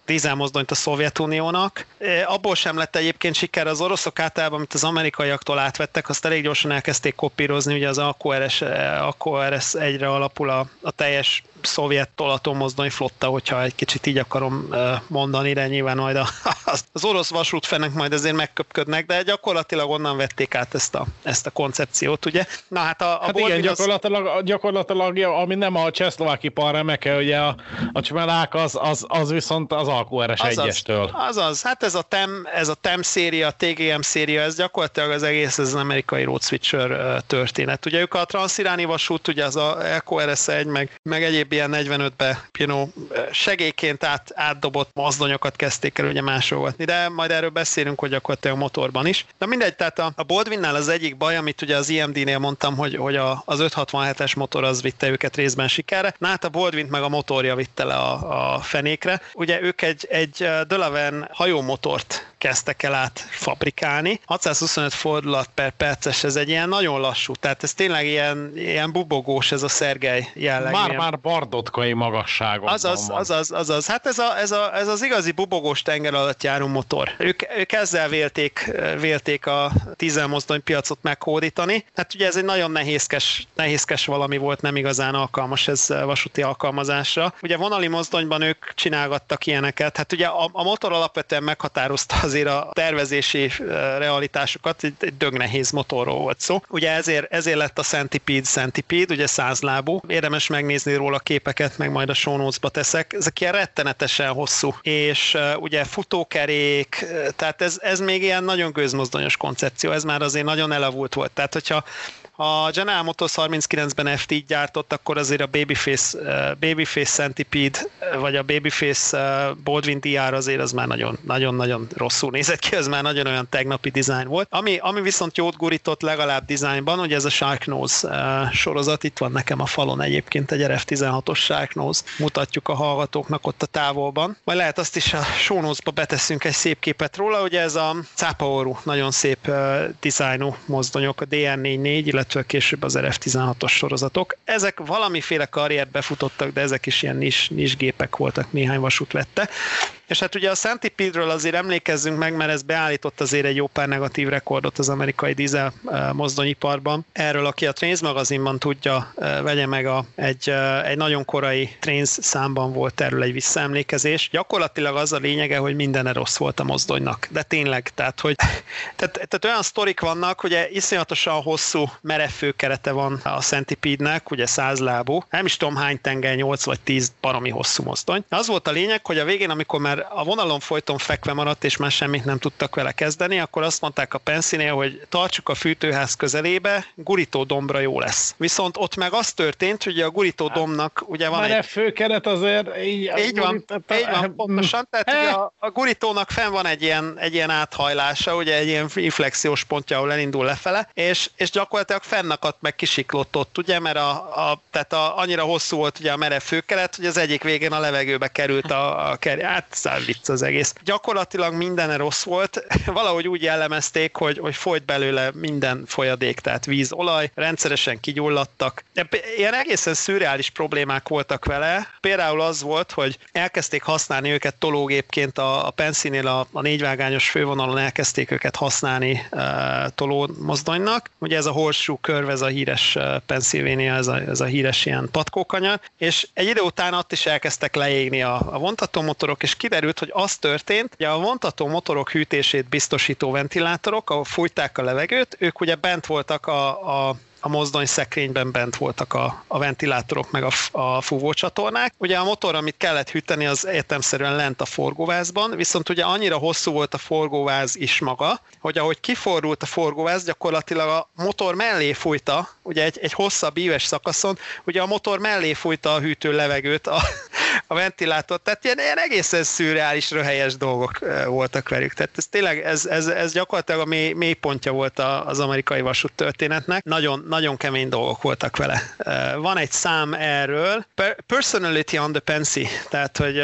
dízelmozdonyt a Szovjetuniónak. Abból sem lett egyébként siker az oroszok általában, amit az amerikaiaktól átvettek, azt elég gyorsan elkezdték kopírozni, ugye az AQRS, AQRS egyre alapul a, a teljes szovjet tolatommozdony flotta, hogyha egy kicsit így akarom mondani, de nyilván majd a, az orosz vasútfenek majd ezért megköpködnek, de gyakorlatilag onnan vették át ezt a, ezt a koncepciót, ugye? Na hát a, a hát igen, gyakorlatilag, az... gyakorlatilag, ami nem a csehszlovák ipar remeke, ugye a, a csmelák, az, az, az viszont az AQRS az, egyestől. Az, az, hát ez a TEM, ez a TEM széria, a TGM széria, ez gyakorlatilag az egész, ez az amerikai road switcher történet. Ugye ők a transiráni vasút, ugye az a EQRS 1, meg, meg egyéb ilyen 45-be you know, segélyként át, átdobott mozdonyokat kezdték el ugye másolgatni, de majd erről beszélünk, hogy gyakorlatilag a motorban is. De mindegy, tehát a, a Boldwinnál az egyik baj, amit ugye az IMD-nél mondtam, hogy, hogy a, az 567-es motor az vitte őket részben sikerre, na hát a Boldwin meg a motorja vitte le a, a fenékre. Ugye ők egy, egy Delavan hajómotort kezdtek el át fabrikálni. 625 fordulat per perces, ez egy ilyen nagyon lassú, tehát ez tényleg ilyen, ilyen bubogós ez a Szergej jelleg. Már, már bardotkai magasságon azaz, van. Azaz, azaz, hát ez, a, ez, a, ez az igazi bubogós tenger alatt járó motor. Ők, ők ezzel vélték, vélték a tízelmozdony piacot meghódítani. Hát ugye ez egy nagyon nehézkes, nehézkes valami volt, nem igazán alkalmas ez vasúti alkalmazásra. Ugye vonali mozdonyban ők csinálgattak ilyeneket. Hát ugye a, a motor alapvetően meghatározta azért a tervezési realitásokat, egy, egy dög nehéz motorról volt szó. Ugye ezért, ezért lett a Centipede Centipede, ugye százlábú. Érdemes megnézni róla képeket, meg majd a show teszek. Ezek ilyen rettenetesen hosszú, és ugye futókerék, tehát ez, ez még ilyen nagyon gőzmozdonyos koncepció, ez már azért nagyon elavult volt. Tehát, hogyha ha General Motors 39-ben FT-t gyártott, akkor azért a Babyface, uh, Babyface Centipede, vagy a Babyface uh, Baldwin DR azért az már nagyon-nagyon rosszul nézett ki, az már nagyon olyan tegnapi design volt. Ami, ami viszont jót gurított legalább dizájnban, ugye ez a Sharknose sorozat, itt van nekem a falon egyébként egy RF16-os Sharknose, mutatjuk a hallgatóknak ott a távolban. Majd lehet azt is a show beteszünk egy szép képet róla, ugye ez a cápaorú, nagyon szép dizájnú mozdonyok, a DR44, illetve illetve később az RF16-os sorozatok. Ezek valamiféle karriert befutottak, de ezek is ilyen nis, nis gépek voltak, néhány vasút vette. És hát ugye a Centipede-ről azért emlékezzünk meg, mert ez beállított azért egy jó pár negatív rekordot az amerikai dízel eh, mozdonyiparban. Erről, aki a Trains magazinban tudja, eh, vegye meg a, egy, eh, egy nagyon korai Trains számban volt erről egy visszaemlékezés. Gyakorlatilag az a lényege, hogy minden rossz volt a mozdonynak. De tényleg, tehát, hogy tehát, tehát olyan sztorik vannak, ugye iszonyatosan hosszú merev főkerete van a Centipede-nek, ugye százlábú. Nem is tudom hány tenger, 8 vagy 10 baromi hosszú mozdony. Az volt a lényeg, hogy a végén, amikor már már a vonalon folyton fekve maradt, és már semmit nem tudtak vele kezdeni, akkor azt mondták a Pensinél, hogy tartsuk a fűtőház közelébe, gurító dombra jó lesz. Viszont ott meg az történt, hogy a gurító dombnak ugye van már egy... főkeret azért így... Így van, így van, pontosan. Tehát ugye a, a gurítónak fenn van egy ilyen, egy ilyen áthajlása, ugye egy ilyen inflexiós pontja, ahol elindul lefele, és, és gyakorlatilag fennakadt meg kisiklott ott, ugye, mert a, a, tehát a, annyira hosszú volt ugye a merev főkeret, hogy az egyik végén a levegőbe került a, a ker, hát szár vicc az egész. Gyakorlatilag minden rossz volt, valahogy úgy jellemezték, hogy, hogy folyt belőle minden folyadék, tehát víz, olaj, rendszeresen kigyulladtak. Ilyen egészen szürreális problémák voltak vele. Például az volt, hogy elkezdték használni őket tológépként a, a Pensinél a, a négyvágányos fővonalon elkezdték őket használni uh, tolómozdonynak. Ugye ez a horseshoe körve, ez a híres uh, Pennsylvania, ez a, ez a híres ilyen patkókanyar, és egy idő után ott is elkezdtek leégni a, a vontatómotorok, és kiderült, kiderült, hogy az történt, hogy a vontató motorok hűtését biztosító ventilátorok, ahol fújták a levegőt, ők ugye bent voltak a, a a mozdony szekrényben bent voltak a, a ventilátorok meg a, a fúvócsatornák. Ugye a motor, amit kellett hűteni, az értemszerűen lent a forgóvázban, viszont ugye annyira hosszú volt a forgóváz is maga, hogy ahogy kifordult a forgóváz, gyakorlatilag a motor mellé fújta, ugye egy, egy hosszabb íves szakaszon, ugye a motor mellé fújta a hűtő levegőt a, a ventilátor. Tehát ilyen, ilyen egészen szürreális, röhelyes dolgok voltak velük. Tehát ez tényleg, ez, ez, ez gyakorlatilag a mély, mély pontja volt az amerikai vasút történetnek. Nagyon, nagyon kemény dolgok voltak vele. Van egy szám erről, Personality on the Pensy, tehát hogy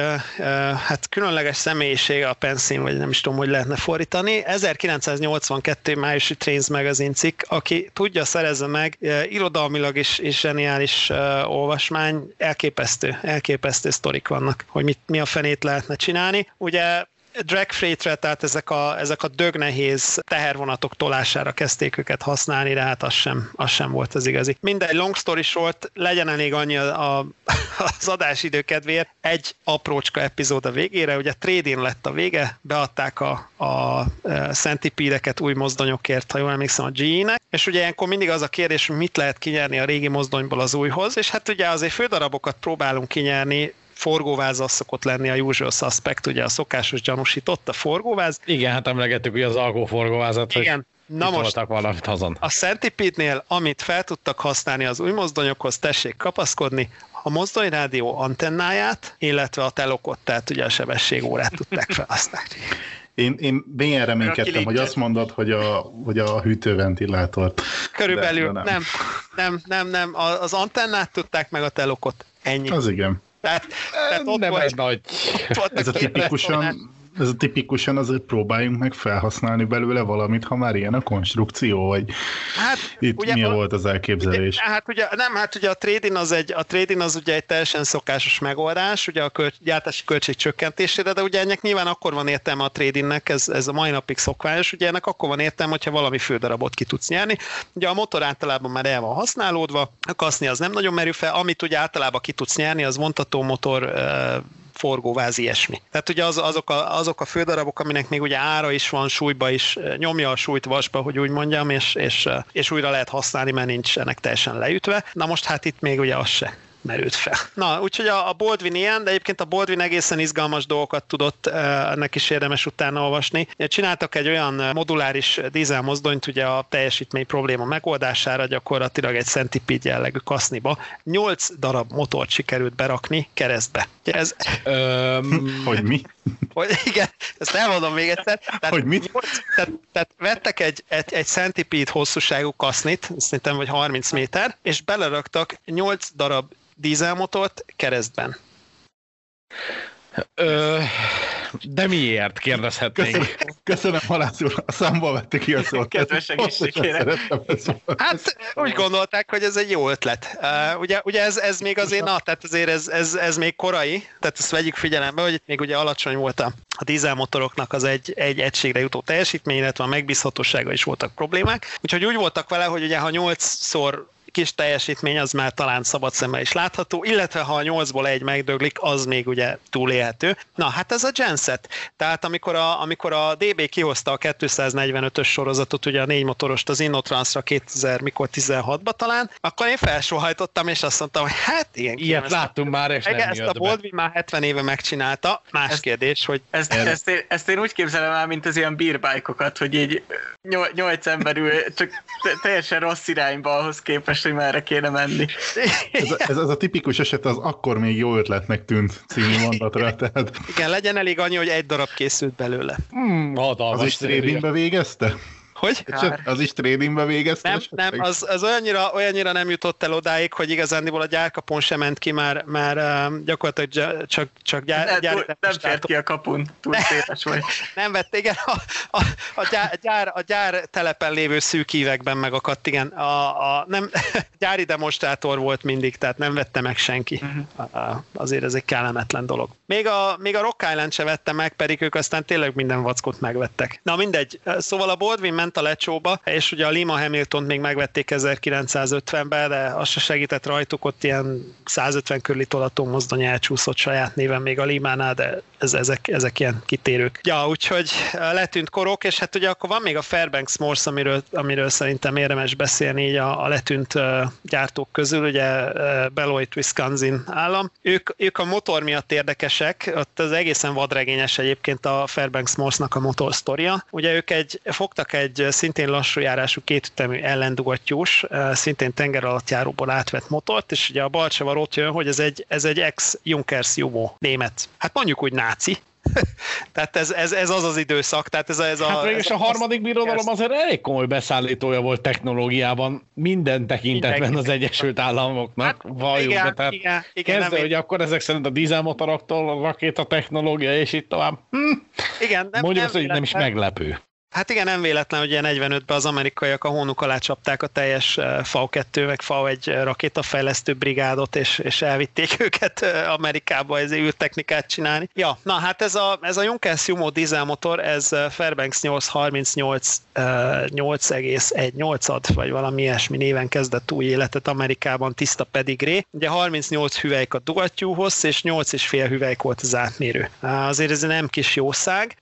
hát különleges személyiség a Pensy, vagy nem is tudom, hogy lehetne fordítani. 1982 májusi Trains Magazine cikk, aki tudja, szerezze meg, irodalmilag is, is zseniális olvasmány, elképesztő, elképesztő sztorik vannak, hogy mit, mi a fenét lehetne csinálni. Ugye drag freightre, tehát ezek a, ezek a dögnehéz tehervonatok tolására kezdték őket használni, de hát az sem, az sem volt az igazi. Mindegy, long story short, legyen elég annyi a, a, az adásidő kedvéért, egy aprócska epizód a végére, ugye trading lett a vége, beadták a, a centipede új mozdonyokért, ha jól emlékszem, a GE-nek, és ugye ilyenkor mindig az a kérdés, hogy mit lehet kinyerni a régi mozdonyból az újhoz, és hát ugye azért fődarabokat próbálunk kinyerni, forgóváz az szokott lenni a usual suspect, ugye a szokásos gyanúsított, a forgóváz. Igen, hát emlegettük ugye az alkoholforgóvázat, Igen. Na most valamit hazon. a Centipede-nél, amit fel tudtak használni az új mozdonyokhoz, tessék kapaszkodni, a mozdonyrádió antennáját, illetve a telokot, tehát ugye a sebességórát tudták felhasználni. Én, én mélyen reménykedtem, hogy azt mondod, hogy a, hogy a hűtőventilátort. Körülbelül nem. nem, nem, nem, nem. Az antennát tudták meg a telokot. Ennyi. Az igen. Tehát, tehát ott nem volt, egy nagy. Ott ez a tipikusan, ez a tipikusan azért próbáljunk meg felhasználni belőle valamit, ha már ilyen a konstrukció, vagy hát, itt ugye, mi volt az elképzelés? Ugye, hát ugye, nem, hát ugye a trading az, egy, a trading az ugye egy teljesen szokásos megoldás, ugye a költ, gyártási költség csökkentésére, de ugye ennek nyilván akkor van értelme a tradingnek, ez, ez a mai napig szokványos, ugye ennek akkor van értelme, hogyha valami fődarabot ki tudsz nyerni. Ugye a motor általában már el van használódva, a kaszni az nem nagyon merül fel, amit ugye általában ki tudsz nyerni, az vontató motor forgóváz, ilyesmi. Tehát ugye az, azok, a, azok a fődarabok, aminek még ugye ára is van, súlyba is, nyomja a súlyt vasba, hogy úgy mondjam, és, és, és újra lehet használni, mert nincsenek teljesen leütve. Na most hát itt még ugye az se merült fel. Na, úgyhogy a, a Baldwin ilyen, de egyébként a Baldwin egészen izgalmas dolgokat tudott, ennek is érdemes utána olvasni. Csináltak egy olyan moduláris dízel mozdonyt, ugye a teljesítmény probléma megoldására gyakorlatilag egy centipede jellegű kaszniba. Nyolc darab motort sikerült berakni keresztbe. Ez... Öm... hogy mi? Hogy igen, ezt elmondom még egyszer. Tehát, hogy mit? tehát, tehát vettek egy, egy, egy centipede hosszúságú kasznit, szerintem vagy 30 méter, és beleraktak 8 darab dízelmotort keresztben. Ö, de miért, kérdezhetnénk. Köszönöm, köszönöm Halász úr, a számba vette ki a szót. Kedves egészségére. Hát úgy gondolták, hogy ez egy jó ötlet. Uh, ugye, ugye ez, ez még azért, na, tehát azért ez, ez, ez még korai, tehát ezt vegyük figyelembe, hogy itt még ugye alacsony volt a, a dízelmotoroknak az egy, egy egységre jutó teljesítmény, illetve a megbízhatósága is voltak problémák. Úgyhogy úgy voltak vele, hogy ugye ha nyolcszor kis teljesítmény az már talán szabad szemmel is látható, illetve ha a 8-ból egy megdöglik, az még ugye túlélhető. Na, hát ez a genset. Tehát amikor a, amikor a DB kihozta a 245-ös sorozatot, ugye a négy motorost az Innotransra 2000, mikor 16-ba talán, akkor én felsóhajtottam, és azt mondtam, hogy hát ilyen Ilyet láttunk már, és nem Ezt a Boldvin már 70 éve megcsinálta. Más ezt, kérdés, hogy... Ezt, ezt, ezt, én, ezt én úgy képzelem el, mint az ilyen bírbájkokat, hogy így nyolc ember ül, csak teljesen rossz irányba ahhoz képest, hogy merre kéne menni. Ez, a, ez az a tipikus eset az akkor még jó ötletnek tűnt című mondatra. Tehát... Igen, legyen elég annyi, hogy egy darab készült belőle. Hmm, az is tradingbe végezte? Hogy? Kár. Az is tradingbe végezte? Nem, nem az, az olyannyira, olyannyira nem jutott el odáig, hogy igazándiból a gyárkapon sem ment ki, már, már gyakorlatilag csak, csak gyár, ne, gyár, túl, nem fért ki a kapun, túl széles vagy. Nem vett, igen, a, a, a, gyár, gyár, a gyár telepen lévő szűk ívekben megakadt, igen. A, a, nem, gyári demonstrátor volt mindig, tehát nem vette meg senki. Uh-huh. A, azért ez egy kellemetlen dolog. Még a, még a Rock Island se vette meg, pedig ők aztán tényleg minden vackot megvettek. Na mindegy, szóval a Baldwin ment a lecsóba, és ugye a Lima Hamilton még megvették 1950-ben, de az se segített rajtuk, ott ilyen 150 körüli tolató mozdony elcsúszott saját néven még a Limánál, de ez, ezek, ezek ilyen kitérők. Ja, úgyhogy letűnt korok, és hát ugye akkor van még a Fairbanks Morse, amiről, amiről szerintem érdemes beszélni így a, a letűnt gyártók közül, ugye Beloit, Wisconsin állam. Ők, ők a motor miatt érdekesek, ott az egészen vadregényes egyébként a Fairbanks Morse-nak a motor sztoria. Ugye ők egy, fogtak egy szintén lassú járású kétütemű ellendugattyús, szintén tenger alatt járóból átvett motort, és ugye a balcsavar ott jön, hogy ez egy, ez egy ex-Junkers Jumo német. Hát mondjuk úgy náci, tehát ez, ez, ez, az az időszak. Tehát ez, ez a, hát ez a, a harmadik birodalom azért elég komoly beszállítója volt technológiában, minden tekintetben az Egyesült Államoknak. Hát, Valljuk igen, be, tehát igen, igen, kezdve, hogy akkor ezek szerint a dízelmotoroktól a rakéta technológia, és itt tovább. Hm. Igen, nem, Mondjuk nem, azt, hogy nem is meglepő. Hát igen, nem véletlen, hogy 45-ben az amerikaiak a hónuk alá csapták a teljes V2 meg V1 rakétafejlesztő brigádot, és, és elvitték őket Amerikába ez űrtechnikát csinálni. Ja, na hát ez a, ez a Junkers Jumo dízelmotor, ez Fairbanks 838 8,18 ad, vagy valami ilyesmi néven kezdett új életet Amerikában, tiszta pedigré. Ugye 38 hüvelyk a dugattyúhoz, és 8,5 hüvelyk volt az átmérő. Azért ez nem kis jószág.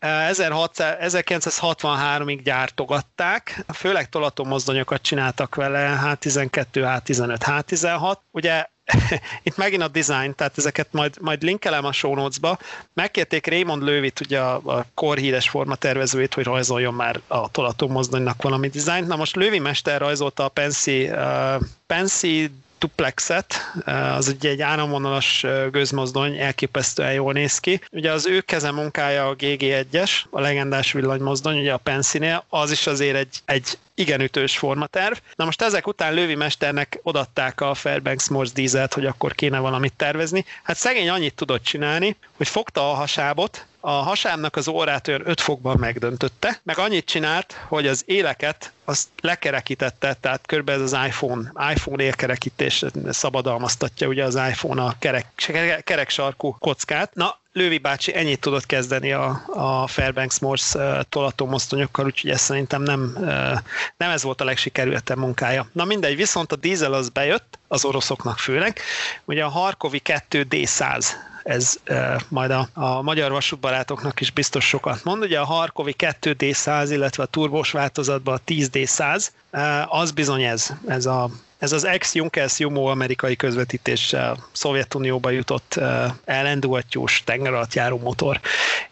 1963-ig gyártogatták, főleg tolatómozdonyokat csináltak vele, H12, H15, H16. Ugye itt megint a design, tehát ezeket majd, majd linkelem a show notes-ba. Megkérték Raymond Lővit, ugye a, a korhíres formatervezőjét, hogy rajzoljon már a tolató mozdonynak valami dizájnt. Na most Lővi mester rajzolta a Pensy, uh, Pensy duplexet, az ugye egy áramvonalas gőzmozdony, elképesztően jól néz ki. Ugye az ő keze munkája a GG1-es, a legendás villanymozdony, ugye a Pensinél, az is azért egy, egy igen ütős formaterv. Na most ezek után Lővi mesternek odatták a Fairbanks Morse dízelt, hogy akkor kéne valamit tervezni. Hát szegény annyit tudott csinálni, hogy fogta a hasábot, a hasámnak az órát olyan 5 fokban megdöntötte, meg annyit csinált, hogy az éleket azt lekerekítette, tehát körülbelül ez az iPhone, iPhone élkerekítés szabadalmaztatja ugye az iPhone a kerek, kerek sarkú kockát. Na, Lővi bácsi ennyit tudott kezdeni a, a Fairbanks Morse uh, tolatómozdonyokkal, úgyhogy ez szerintem nem, nem ez volt a legsikerültebb munkája. Na mindegy, viszont a dízel az bejött, az oroszoknak főleg. Ugye a Harkovi 2D100 ez e, majd a, a magyar vasútbarátoknak is biztos sokat mond. Ugye a Harkovi 2D100, illetve a turbós változatban a 10D100, e, az bizony ez, ez a ez az ex-Junkers Jumo amerikai közvetítéssel Szovjetunióba jutott uh, ellendugattyús tenger alatt járó motor.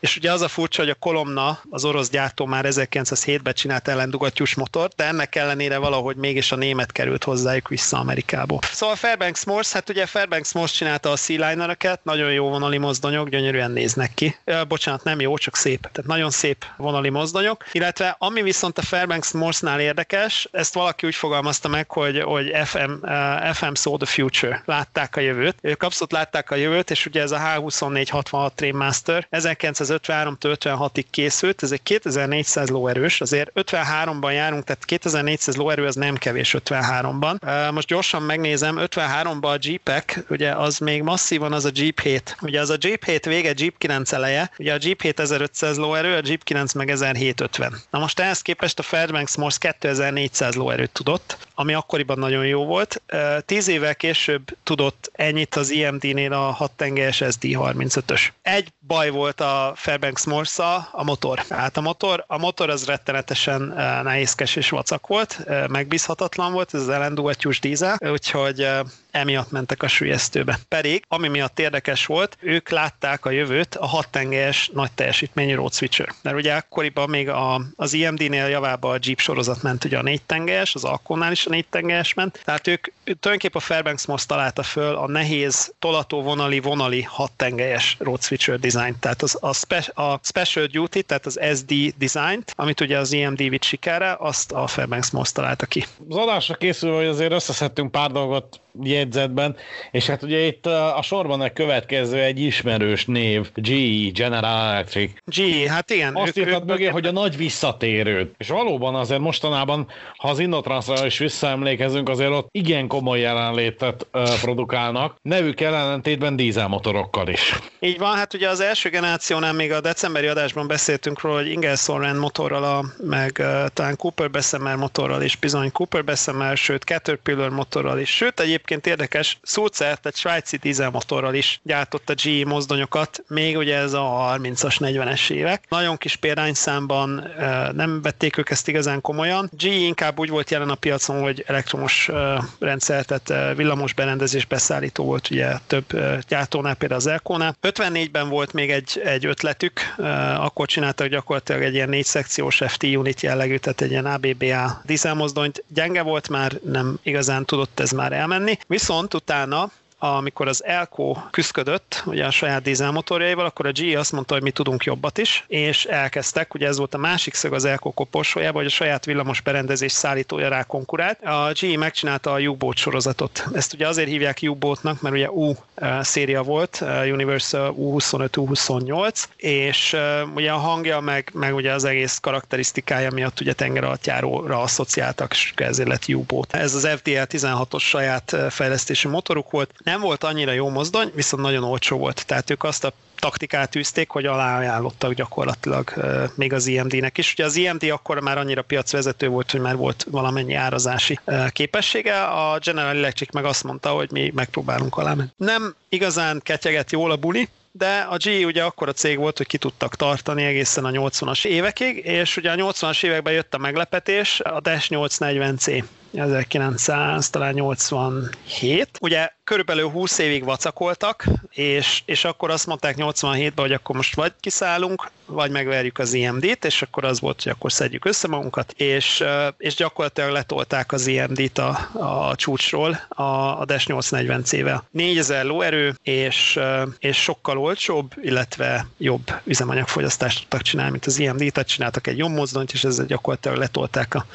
És ugye az a furcsa, hogy a Kolomna, az orosz gyártó már 1907-ben csinált ellendugattyús motort, de ennek ellenére valahogy mégis a német került hozzájuk vissza Amerikából. Szóval Fairbanks Morse, hát ugye Fairbanks Morse csinálta a Sealinereket, nagyon jó vonali mozdonyok, gyönyörűen néznek ki. Bocsánat, nem jó, csak szép. Tehát nagyon szép vonali mozdonyok. Illetve ami viszont a Fairbanks Morse-nál érdekes, ezt valaki úgy fogalmazta meg, hogy, hogy FM, uh, FM Saw the Future, látták a jövőt. Ők abszolút látták a jövőt, és ugye ez a H2466 Train Master 1953 56-ig készült, ez egy 2400 lóerős, azért 53-ban járunk, tehát 2400 lóerő az nem kevés 53-ban. Uh, most gyorsan megnézem, 53-ban a Jeepek, ugye az még masszívan az a Jeep 7. Ugye az a Jeep 7 vége, Jeep 9 eleje, ugye a Jeep 7 1500 lóerő, a Jeep 9 meg 1750. Na most ehhez képest a Fairbanks Morse 2400 lóerőt tudott, ami akkoriban nagyon jó volt. Tíz évvel később tudott ennyit az IMD-nél a 6 tengelyes SD35-ös. Egy baj volt a Fairbanks morse a motor. Hát a motor, a motor az rettenetesen nehézkes és vacak volt, megbízhatatlan volt, ez az ellendugattyús dízel, úgyhogy emiatt mentek a sülyeztőbe. Pedig, ami miatt érdekes volt, ők látták a jövőt a hat tengelyes nagy teljesítményű road switcher. Mert ugye akkoriban még a, az IMD-nél javába a Jeep sorozat ment ugye a négy tengelyes, az Alkonnál is a négy tengelyes ment. Tehát ők tulajdonképpen a Fairbanks most találta föl a nehéz tolató vonali vonali hat tengelyes road switcher design. Tehát az, a, spe, a Special Duty, tehát az SD design amit ugye az IMD vitt sikerre, azt a Fairbanks most találta ki. Az adásra készül, hogy azért összeszedtünk pár dolgot jegyzetben, és hát ugye itt a sorban a következő egy ismerős név, GE, General Electric. GE, hát igen. Azt írtad mögé, hogy a nagy visszatérő. És valóban azért mostanában, ha az Innotransra is visszaemlékezünk, azért ott igen komoly jelenlétet produkálnak, nevük ellentétben dízelmotorokkal is. Így van, hát ugye az első generációnál még a decemberi adásban beszéltünk róla, hogy Ingersoll motorral, a, meg uh, talán Cooper Bessemer motorral is, bizony Cooper Bessemer, sőt Caterpillar motorral is, sőt egyébként érdekes, Sulzer, egy svájci dízelmotorral is gyártott a GE mozdonyokat, még ugye ez a 30-as, 40-es évek. Nagyon kis példányszámban nem vették ők ezt igazán komolyan. GE inkább úgy volt jelen a piacon, hogy elektromos rendszer, tehát villamos berendezés beszállító volt ugye több gyártónál, például az Elkónál. 54-ben volt még egy, egy ötletük, akkor csináltak gyakorlatilag egy ilyen négy szekciós FT unit jellegű, tehát egy ilyen ABBA dízelmozdonyt. Gyenge volt már, nem igazán tudott ez már elmenni, Viszont utána amikor az Elko küzdött ugye a saját dízelmotorjaival, akkor a GE azt mondta, hogy mi tudunk jobbat is, és elkezdtek, ugye ez volt a másik szög az Elko koporsójában, hogy a saját villamos berendezés szállítója rá konkurált. A GE megcsinálta a U-Boat sorozatot. Ezt ugye azért hívják U-Boatnak, mert ugye U széria volt, Universal U25, U28, és ugye a hangja, meg, meg ugye az egész karakterisztikája miatt ugye tengeralattjáróra asszociáltak, és ezért lett U-Boat. Ez az FDL 16-os saját fejlesztési motoruk volt. Nem volt annyira jó mozdony, viszont nagyon olcsó volt. Tehát ők azt a taktikát űzték, hogy aláajánlottak gyakorlatilag még az IMD-nek is. Ugye az IMD akkor már annyira piacvezető volt, hogy már volt valamennyi árazási képessége. A General Electric meg azt mondta, hogy mi megpróbálunk alá menni. Nem igazán ketyeget jól a buli, de a GE ugye akkor a cég volt, hogy ki tudtak tartani egészen a 80-as évekig, és ugye a 80-as években jött a meglepetés, a Dash 840C 1900, talán 87. Ugye körülbelül 20 évig vacakoltak, és, és akkor azt mondták 87-ben, hogy akkor most vagy kiszállunk, vagy megverjük az IMD-t, és akkor az volt, hogy akkor szedjük össze magunkat, és, és gyakorlatilag letolták az IMD-t a, a csúcsról a, a Dash 840C-vel. 4000 lóerő, és, és sokkal olcsóbb, illetve jobb üzemanyagfogyasztást tudtak csinálni, mint az IMD, tehát csináltak egy jobb mozdonyt, és ezzel gyakorlatilag letolták a,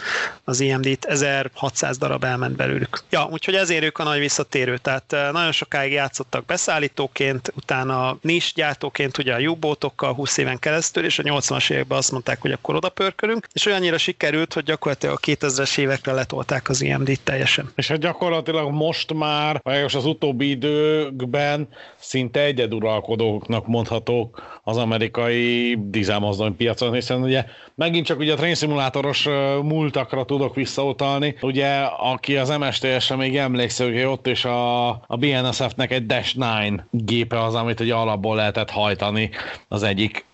az IMD-t. 1600 darab elment belőlük. Ja, úgyhogy ezért ők a nagy visszatérő, tehát nagyon sokáig játszottak beszállítóként, utána nis gyártóként ugye a u 20 éven keresztül, és a 80-as években azt mondták, hogy akkor oda pörkölünk, és olyannyira sikerült, hogy gyakorlatilag a 2000-es évekre letolták az IMD-t teljesen. És hát gyakorlatilag most már, vagy az utóbbi időkben szinte egyeduralkodóknak mondhatók az amerikai dízelmozdony piacon, hiszen ugye megint csak ugye a train szimulátoros múltakra tudok visszautalni. Ugye, aki az MSTS-re még emlékszik, hogy ott is a, a BNSF-nek egy Dash 9 gépe az, amit ugye alapból lehetett hajtani az egyik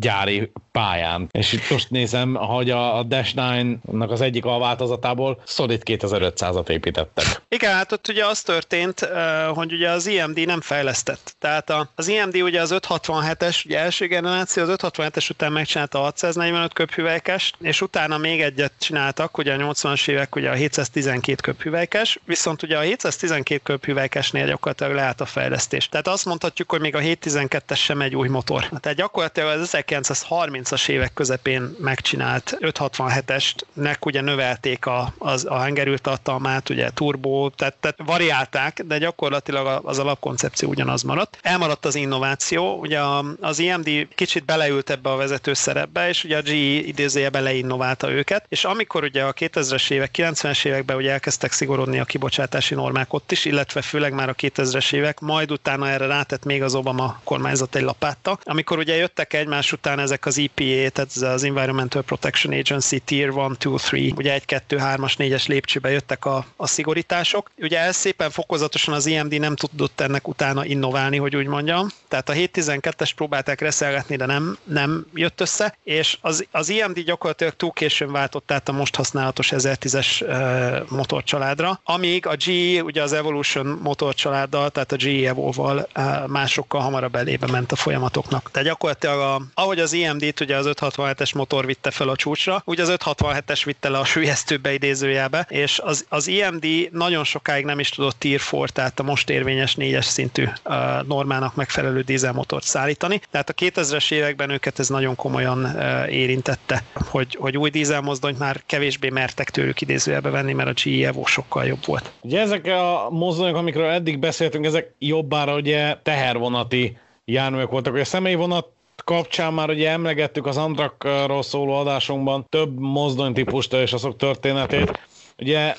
gyári pályán. És itt most nézem, hogy a Dash 9-nak az egyik alváltozatából Solid 2500-at építettek. Igen, hát ott ugye az történt, hogy ugye az IMD nem fejlesztett. Tehát az IMD ugye az 567-es, ugye első generáció, az 567-es után megcsinálta a 645 köphüvelykes, és utána még egyet csináltak, ugye a 80-as évek ugye a 712 köphüvelykes, viszont ugye a 712 köphüvelykesnél gyakorlatilag lehet a fejlesztés. Tehát azt mondhatjuk, hogy még a 712-es sem egy új motor. Tehát gyakorlatilag az 1930-as évek közepén megcsinált 567-esnek ugye növelték a, az, a hengerültartalmát, ugye turbó, tehát, tehát variálták, de gyakorlatilag az alapkoncepció ugyanaz maradt. Elmaradt az innováció, ugye az IMD kicsit beleült ebbe a vezető szerepbe, és ugye a GE idézőjebe leinnoválta őket, és amikor ugye a 2000-es évek, 90-es években ugye elkezdtek szigorodni a kibocsátási normák ott is, illetve főleg már a 2000-es évek, majd utána erre rátett még az Obama kormányzat egy lapátta, amikor ugye jöttek egy egymás után ezek az EPA, tehát ez az Environmental Protection Agency Tier 1, 2, 3, ugye 1, 2, 3-as, 4-es lépcsőbe jöttek a, a szigorítások. Ugye ez szépen fokozatosan az IMD nem tudott ennek utána innoválni, hogy úgy mondjam. Tehát a 712-es próbálták reszelgetni, de nem, nem jött össze, és az, az IMD gyakorlatilag túl későn váltott át a most használatos 1010-es uh, motorcsaládra, amíg a GE, ugye az Evolution motorcsaláddal, tehát a GE Evo-val uh, másokkal hamarabb elébe ment a folyamatoknak. Tehát gyakorlatilag a, ahogy az IMD-t ugye az 567-es motor vitte fel a csúcsra, úgy az 567-es vitte le a sülyeztőbe idézőjelbe, és az, az IMD nagyon sokáig nem is tudott Tier 4, tehát a most érvényes 4-es szintű uh, normának megfelelő dízelmotort szállítani. Tehát a 2000-es években őket ez nagyon komolyan uh, érintette, hogy, hogy új dízelmozdonyt már kevésbé mertek tőlük idézőjelbe venni, mert a GE Evo sokkal jobb volt. Ugye ezek a mozdonyok, amikről eddig beszéltünk, ezek jobbára ugye tehervonati járművek voltak, hogy a személyvonat kapcsán már ugye emlegettük az Antrakról szóló adásunkban több mozdonytípust és azok történetét. Ugye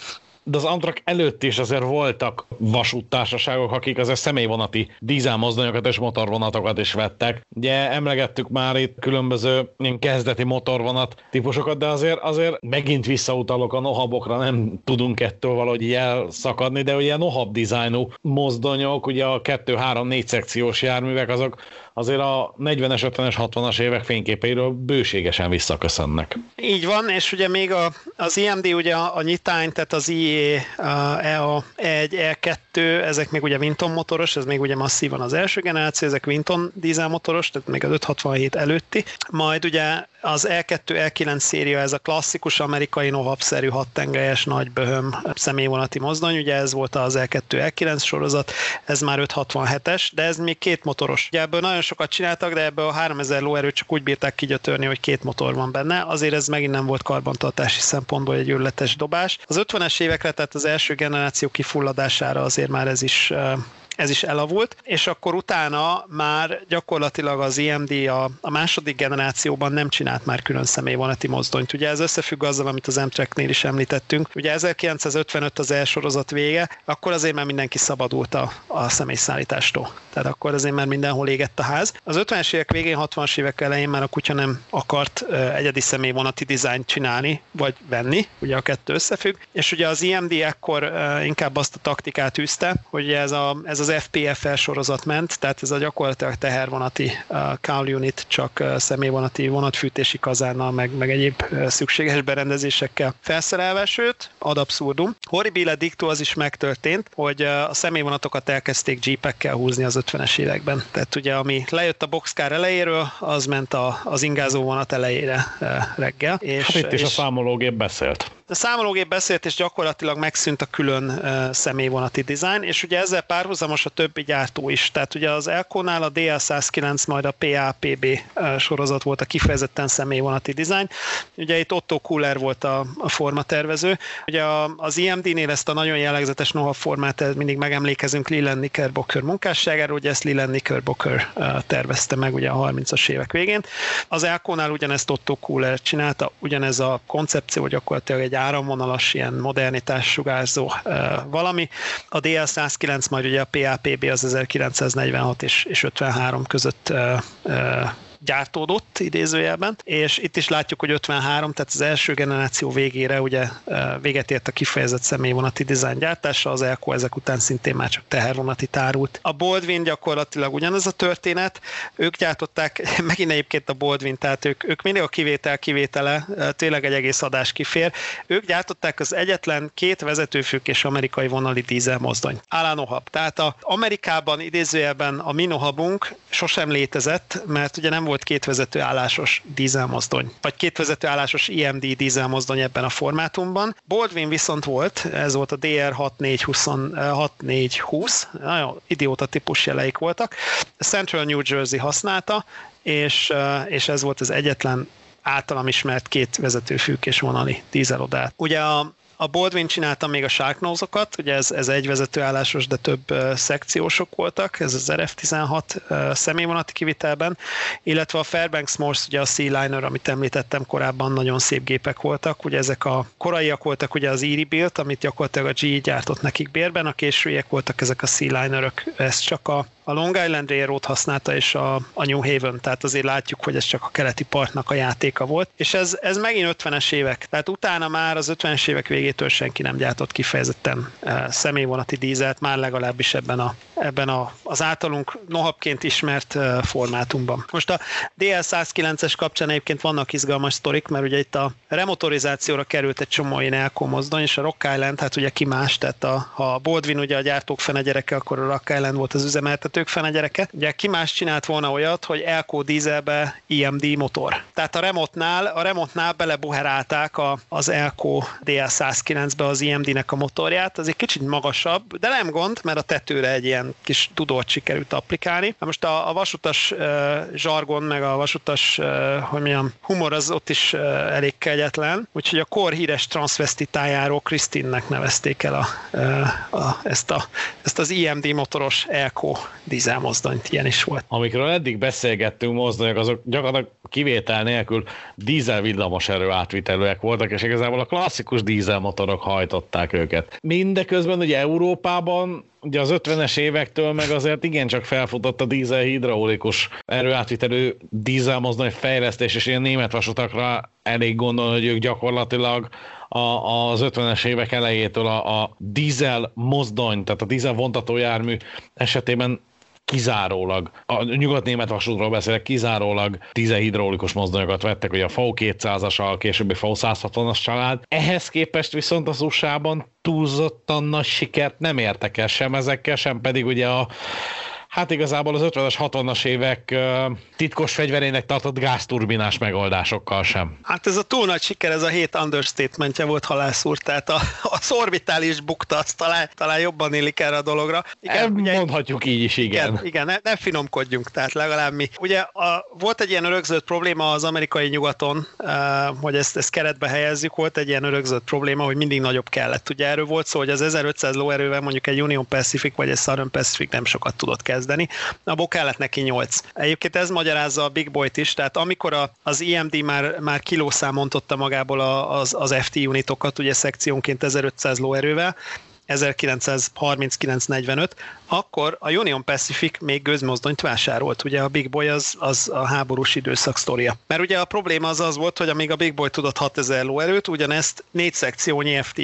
de az Amtrak előtt is azért voltak vasúttársaságok, akik azért személyvonati dízelmozdonyokat és motorvonatokat is vettek. Ugye emlegettük már itt különböző ilyen kezdeti motorvonat típusokat, de azért, azért megint visszautalok a nohabokra, nem tudunk ettől valahogy elszakadni, de ugye nohab dizájnú mozdonyok, ugye a 2-3-4 szekciós járművek, azok azért a 40-es, 50-es, 60-as évek fényképeiről bőségesen visszaköszönnek. Így van, és ugye még a, az IMD, ugye a, a nyitány, tehát az IE, a EA 1, E2, ezek még ugye Vinton motoros, ez még ugye masszívan az első generáció, ezek Vinton dízelmotoros, tehát még az 567 előtti. Majd ugye az E2, E9 széria, ez a klasszikus amerikai nohabszerű hattengelyes nagy böhöm személyvonati mozdony, ugye ez volt az E2, E9 sorozat, ez már 567-es, de ez még két motoros. Ugye ebből nagyon sokat csináltak, de ebből a 3000 lóerőt csak úgy bírták kigyötörni, hogy két motor van benne, azért ez megint nem volt karbantartási szempontból egy őrletes dobás. Az 50-es évekre, tehát az első generáció kifulladására azért már ez is ez is elavult, és akkor utána már gyakorlatilag az IMD a, a második generációban nem csinált már külön személyvonati mozdonyt. Ugye ez összefügg azzal, amit az Amtrak-nél is említettünk. Ugye 1955 az elsorozat vége, akkor azért már mindenki szabadult a, a személyszállítástól. Tehát akkor azért már mindenhol égett a ház. Az 50-es évek végén, 60-as évek elején már a kutya nem akart egyedi személyvonati dizájnt csinálni, vagy venni, ugye a kettő összefügg, és ugye az IMD ekkor inkább azt a taktikát űzte, hogy ez, a, ez az az FPFL sorozat ment, tehát ez a gyakorlatilag tehervonati call unit, csak személyvonati vonatfűtési kazánnal, meg, meg egyéb szükséges berendezésekkel felszerelve, sőt, ad abszurdum. Horribile dictu az is megtörtént, hogy a személyvonatokat elkezdték jeepekkel húzni az 50-es években. Tehát ugye, ami lejött a boxcar elejéről, az ment a, az ingázó vonat elejére reggel. És, hát itt is és, a számológép beszélt. A számológép beszélt, és gyakorlatilag megszűnt a külön személyvonati dizájn, és ugye ezzel párhuzamos a többi gyártó is. Tehát ugye az Elko-nál a DL109, majd a PAPB sorozat volt a kifejezetten személyvonati dizájn. Ugye itt Otto Kuller volt a, a formatervező. Ugye a, az IMD-nél ezt a nagyon jellegzetes noha formát mindig megemlékezünk Leland Knickerbocker munkásságáról, ugye ezt Leland Knickerbocker tervezte meg ugye a 30-as évek végén. Az Elko-nál ugyanezt Otto Kuller csinálta, ugyanez a koncepció gyakorlatilag egy áramvonalas, ilyen modernitás sugárzó valami. A DL109 majd ugye a PAPB az 1946 és, és 53 között gyártódott idézőjelben, és itt is látjuk, hogy 53, tehát az első generáció végére ugye véget ért a kifejezett személyvonati dizájn gyártása, az Elko ezek után szintén már csak tehervonati tárult. A Boldwin gyakorlatilag ugyanaz a történet, ők gyártották, megint egyébként a Boldwin, tehát ők, ők mindig a kivétel kivétele, tényleg egy egész adás kifér, ők gyártották az egyetlen két vezetőfűkés amerikai vonali dízel mozdony. Alanohab. Tehát a Amerikában idézőjelben a mi nohabunk sosem létezett, mert ugye nem volt két vezető állásos dízelmozdony, vagy két vezető állásos IMD dízelmozdony ebben a formátumban. Boldwin viszont volt, ez volt a DR 6420, nagyon idióta típus jeleik voltak. Central New Jersey használta, és, és ez volt az egyetlen általam ismert két vezetőfűkés vonali dízelodát. Ugye a a Baldwin csinálta még a Sharknose-okat, ugye ez, ez egy vezetőállásos, de több uh, szekciósok voltak, ez az RF-16 uh, személyvonati kivitelben, illetve a Fairbanks Morse, ugye a Sealiner, amit említettem korábban, nagyon szép gépek voltak, ugye ezek a koraiak voltak ugye az Erie Build, amit gyakorlatilag a GE gyártott nekik bérben, a későiek voltak ezek a Sealinerök, ez csak a a Long Island Railroad használta, és a, a New Haven, tehát azért látjuk, hogy ez csak a keleti partnak a játéka volt. És ez, ez megint 50-es évek, tehát utána már az 50-es évek végétől senki nem gyártott kifejezetten e, személyvonati dízelt, már legalábbis ebben, a, ebben a, az általunk nohabként ismert e, formátumban. Most a DL109-es kapcsán egyébként vannak izgalmas sztorik, mert ugye itt a remotorizációra került egy csomó ilyen elkomozdony, és a Rock Island, hát ugye ki más, tehát a, ha a Baldwin ugye a gyártók fene gyereke, akkor a Rock Island volt az üzemeltető, vezetők fene gyereke. Ugye ki más csinált volna olyat, hogy Elko dízelbe IMD motor. Tehát a remotnál, a remotnál belebuherálták a, az Elko DL109-be az IMD-nek a motorját, az egy kicsit magasabb, de nem gond, mert a tetőre egy ilyen kis tudót sikerült applikálni. Na most a, a vasutas uh, zsargon, meg a vasutas, uh, hogy mondjam, humor az ott is uh, elég kegyetlen, úgyhogy a kor híres transvestitájáról Krisztinnek nevezték el a, uh, a, ezt, a, ezt az IMD motoros Elko dízelmozdonyt, ilyen is volt. Amikről eddig beszélgettünk mozdonyok, azok gyakorlatilag kivétel nélkül dízel villamos erő átvitelőek voltak, és igazából a klasszikus dízelmotorok hajtották őket. Mindeközben ugye Európában ugye az 50-es évektől meg azért igencsak felfutott a dízel hidraulikus erőátvitelő dízelmozdony fejlesztés, és ilyen német vasutakra elég gondolni, hogy ők gyakorlatilag a, az 50-es évek elejétől a, a dízel mozdony, tehát a dízel vontatójármű esetében kizárólag, a nyugat-német vasútról beszélek, kizárólag hidraulikus mozdonyokat vettek, hogy a V200-as, a későbbi V160-as család. Ehhez képest viszont az USA-ban túlzottan nagy sikert nem értek el sem ezekkel, sem pedig ugye a Hát igazából az 50-es, 60-as évek titkos fegyverének tartott gázturbinás megoldásokkal sem. Hát ez a túl nagy siker, ez a hét understatementje volt halászúr, tehát a, az orbitális bukta, az talán, talán jobban élik erre a dologra. Igen, ugye, mondhatjuk így is, igen. Igen, igen ne, ne finomkodjunk, tehát legalább mi. Ugye a, volt egy ilyen örökzött probléma az amerikai nyugaton, hogy ezt, ezt keretbe helyezzük, volt egy ilyen örökzött probléma, hogy mindig nagyobb kellett. Ugye erről volt szó, hogy az 1500 lóerővel mondjuk egy Union Pacific vagy egy Southern Pacific nem sokat tudott kezdeni, abból kellett neki 8. Egyébként ez magyarázza a Big Boy-t is, tehát amikor a, az IMD már, már kilószámon magából az, az FT unitokat, ugye szekciónként 1500 lóerővel, 1939-45, akkor a Union Pacific még gőzmozdonyt vásárolt. Ugye a Big Boy az, az a háborús időszak sztoria. Mert ugye a probléma az az volt, hogy amíg a Big Boy tudott 6000 lóerőt, ugyanezt négy szekciónyi FT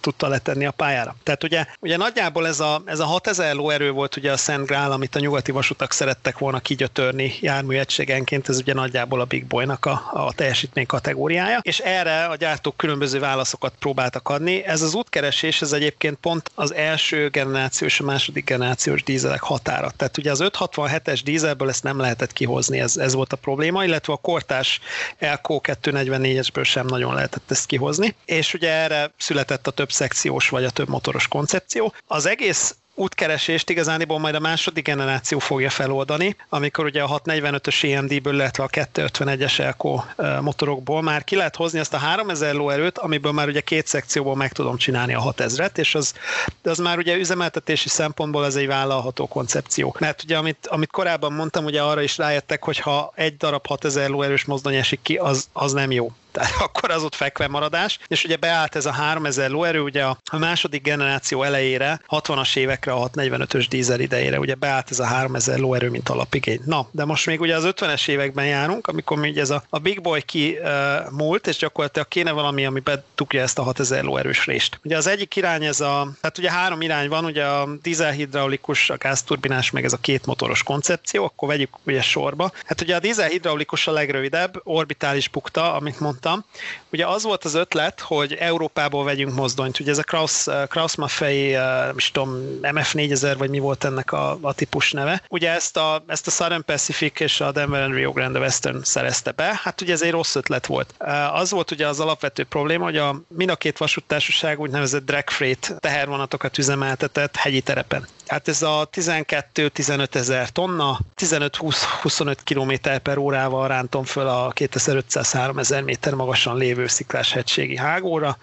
tudta letenni a pályára. Tehát ugye, ugye nagyjából ez a, ez a 6000 lóerő volt ugye a Szent Grál, amit a nyugati vasutak szerettek volna kigyötörni jármű egységenként, ez ugye nagyjából a Big Boy-nak a, a teljesítmény kategóriája, és erre a gyártók különböző válaszokat próbáltak adni. Ez az útkeresés, ez egyébként pont az első generáció és a második generációs dízelek határa. Tehát ugye az 567-es dízelből ezt nem lehetett kihozni, ez, ez volt a probléma, illetve a kortás Elko 244-esből sem nagyon lehetett ezt kihozni, és ugye erre született született a több szekciós vagy a több motoros koncepció. Az egész útkeresést igazániból majd a második generáció fogja feloldani, amikor ugye a 645-ös EMD-ből, illetve a 251-es Elko motorokból már ki lehet hozni azt a 3000 lóerőt, amiből már ugye két szekcióból meg tudom csinálni a 6000-et, és az, az már ugye üzemeltetési szempontból ez egy vállalható koncepció. Mert ugye amit, amit korábban mondtam, ugye arra is rájöttek, hogy ha egy darab 6000 lóerős mozdony esik ki, az, az nem jó tehát akkor az ott fekve maradás, és ugye beállt ez a 3000 lóerő, ugye a, második generáció elejére, 60-as évekre, a 645-ös dízel idejére, ugye beállt ez a 3000 lóerő, mint alapigény. Na, de most még ugye az 50-es években járunk, amikor még ez a, a Big Boy ki uh, múlt, és gyakorlatilag kéne valami, ami bedugja ezt a 6000 lóerős részt. Ugye az egyik irány ez a, hát ugye három irány van, ugye a dízelhidraulikus, a gázturbinás, meg ez a két motoros koncepció, akkor vegyük ugye sorba. Hát ugye a dízelhidraulikus a legrövidebb, orbitális bukta, amit mondtam, mondtam. Ugye az volt az ötlet, hogy Európából vegyünk mozdonyt. Ugye ez a Kraus, Kraus Maffei, uh, is tudom, MF4000, vagy mi volt ennek a, a típus neve. Ugye ezt a, ezt a Southern Pacific és a Denver and Rio Grande Western szerezte be. Hát ugye ez egy rossz ötlet volt. Uh, az volt ugye az alapvető probléma, hogy a, mind a két vasúttársaság úgynevezett drag freight tehervonatokat üzemeltetett hegyi terepen. Hát ez a 12-15 ezer tonna, 15-20-25 km per órával rántom föl a 2500-3000 méter magasan lévő sziklás hegységi hágóra.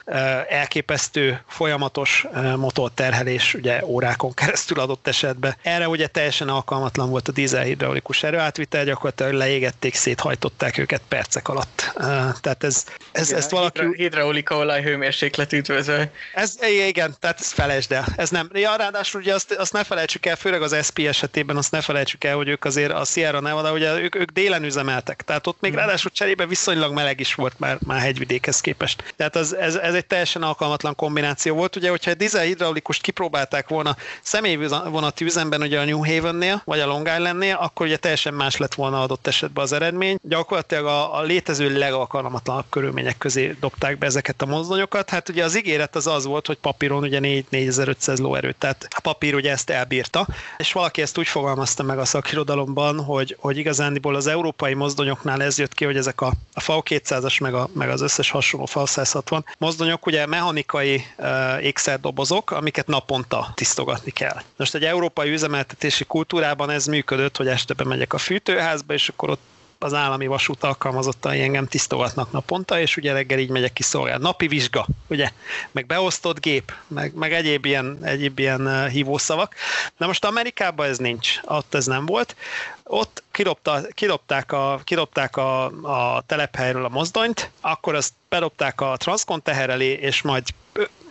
Elképesztő folyamatos motorterhelés ugye órákon keresztül adott esetben. Erre ugye teljesen alkalmatlan volt a dízelhidraulikus erőátvitel, gyakorlatilag leégették, széthajtották őket percek alatt. Tehát ez, ez igen, ezt valaki... Hidraulika olajhőmérséklet üdvözöl. Ez, igen, tehát ez felejtsd el. Ez nem. Ja, ráadásul ugye azt, azt ne felejtsük el, főleg az SP esetében azt ne felejtsük el, hogy ők azért a Sierra Nevada, ugye ők, ők délen üzemeltek. Tehát ott még mm. ráadásul cserébe viszonylag meleg is volt már, már hegyvidékhez képest. Tehát az, ez, ez egy teljesen alkalmatlan kombináció volt. Ugye, hogyha egy dizel hidraulikust kipróbálták volna személyvonati üzemben ugye a New Havennél, vagy a Long Islandnél, akkor ugye teljesen más lett volna adott esetben az eredmény. Gyakorlatilag a, a létező legalkalmatlanabb körülmények közé dobták be ezeket a mozdonyokat. Hát ugye az ígéret az az volt, hogy papíron ugye 4 4500 lóerőt, tehát a papír ugye ezt elbírta, és valaki ezt úgy fogalmazta meg a szakirodalomban, hogy, hogy igazándiból az európai mozdonyoknál ez jött ki, hogy ezek a, a V200-as meg, a, meg az összes hasonló V160 mozdonyok ugye mechanikai uh, ékszerdobozok, amiket naponta tisztogatni kell. Most egy európai üzemeltetési kultúrában ez működött, hogy este bemegyek a fűtőházba, és akkor ott az állami vasút alkalmazottai engem tisztogatnak naponta, és ugye reggel így megyek ki szolgálni. Napi vizsga, ugye, meg beosztott gép, meg, meg egyéb ilyen, egyéb ilyen hívószavak. Na most Amerikában ez nincs, ott ez nem volt. Ott kidobta, kidobták, a, kidobták a, a telephelyről a mozdonyt, akkor azt bedobták a transzkon teher elé, és majd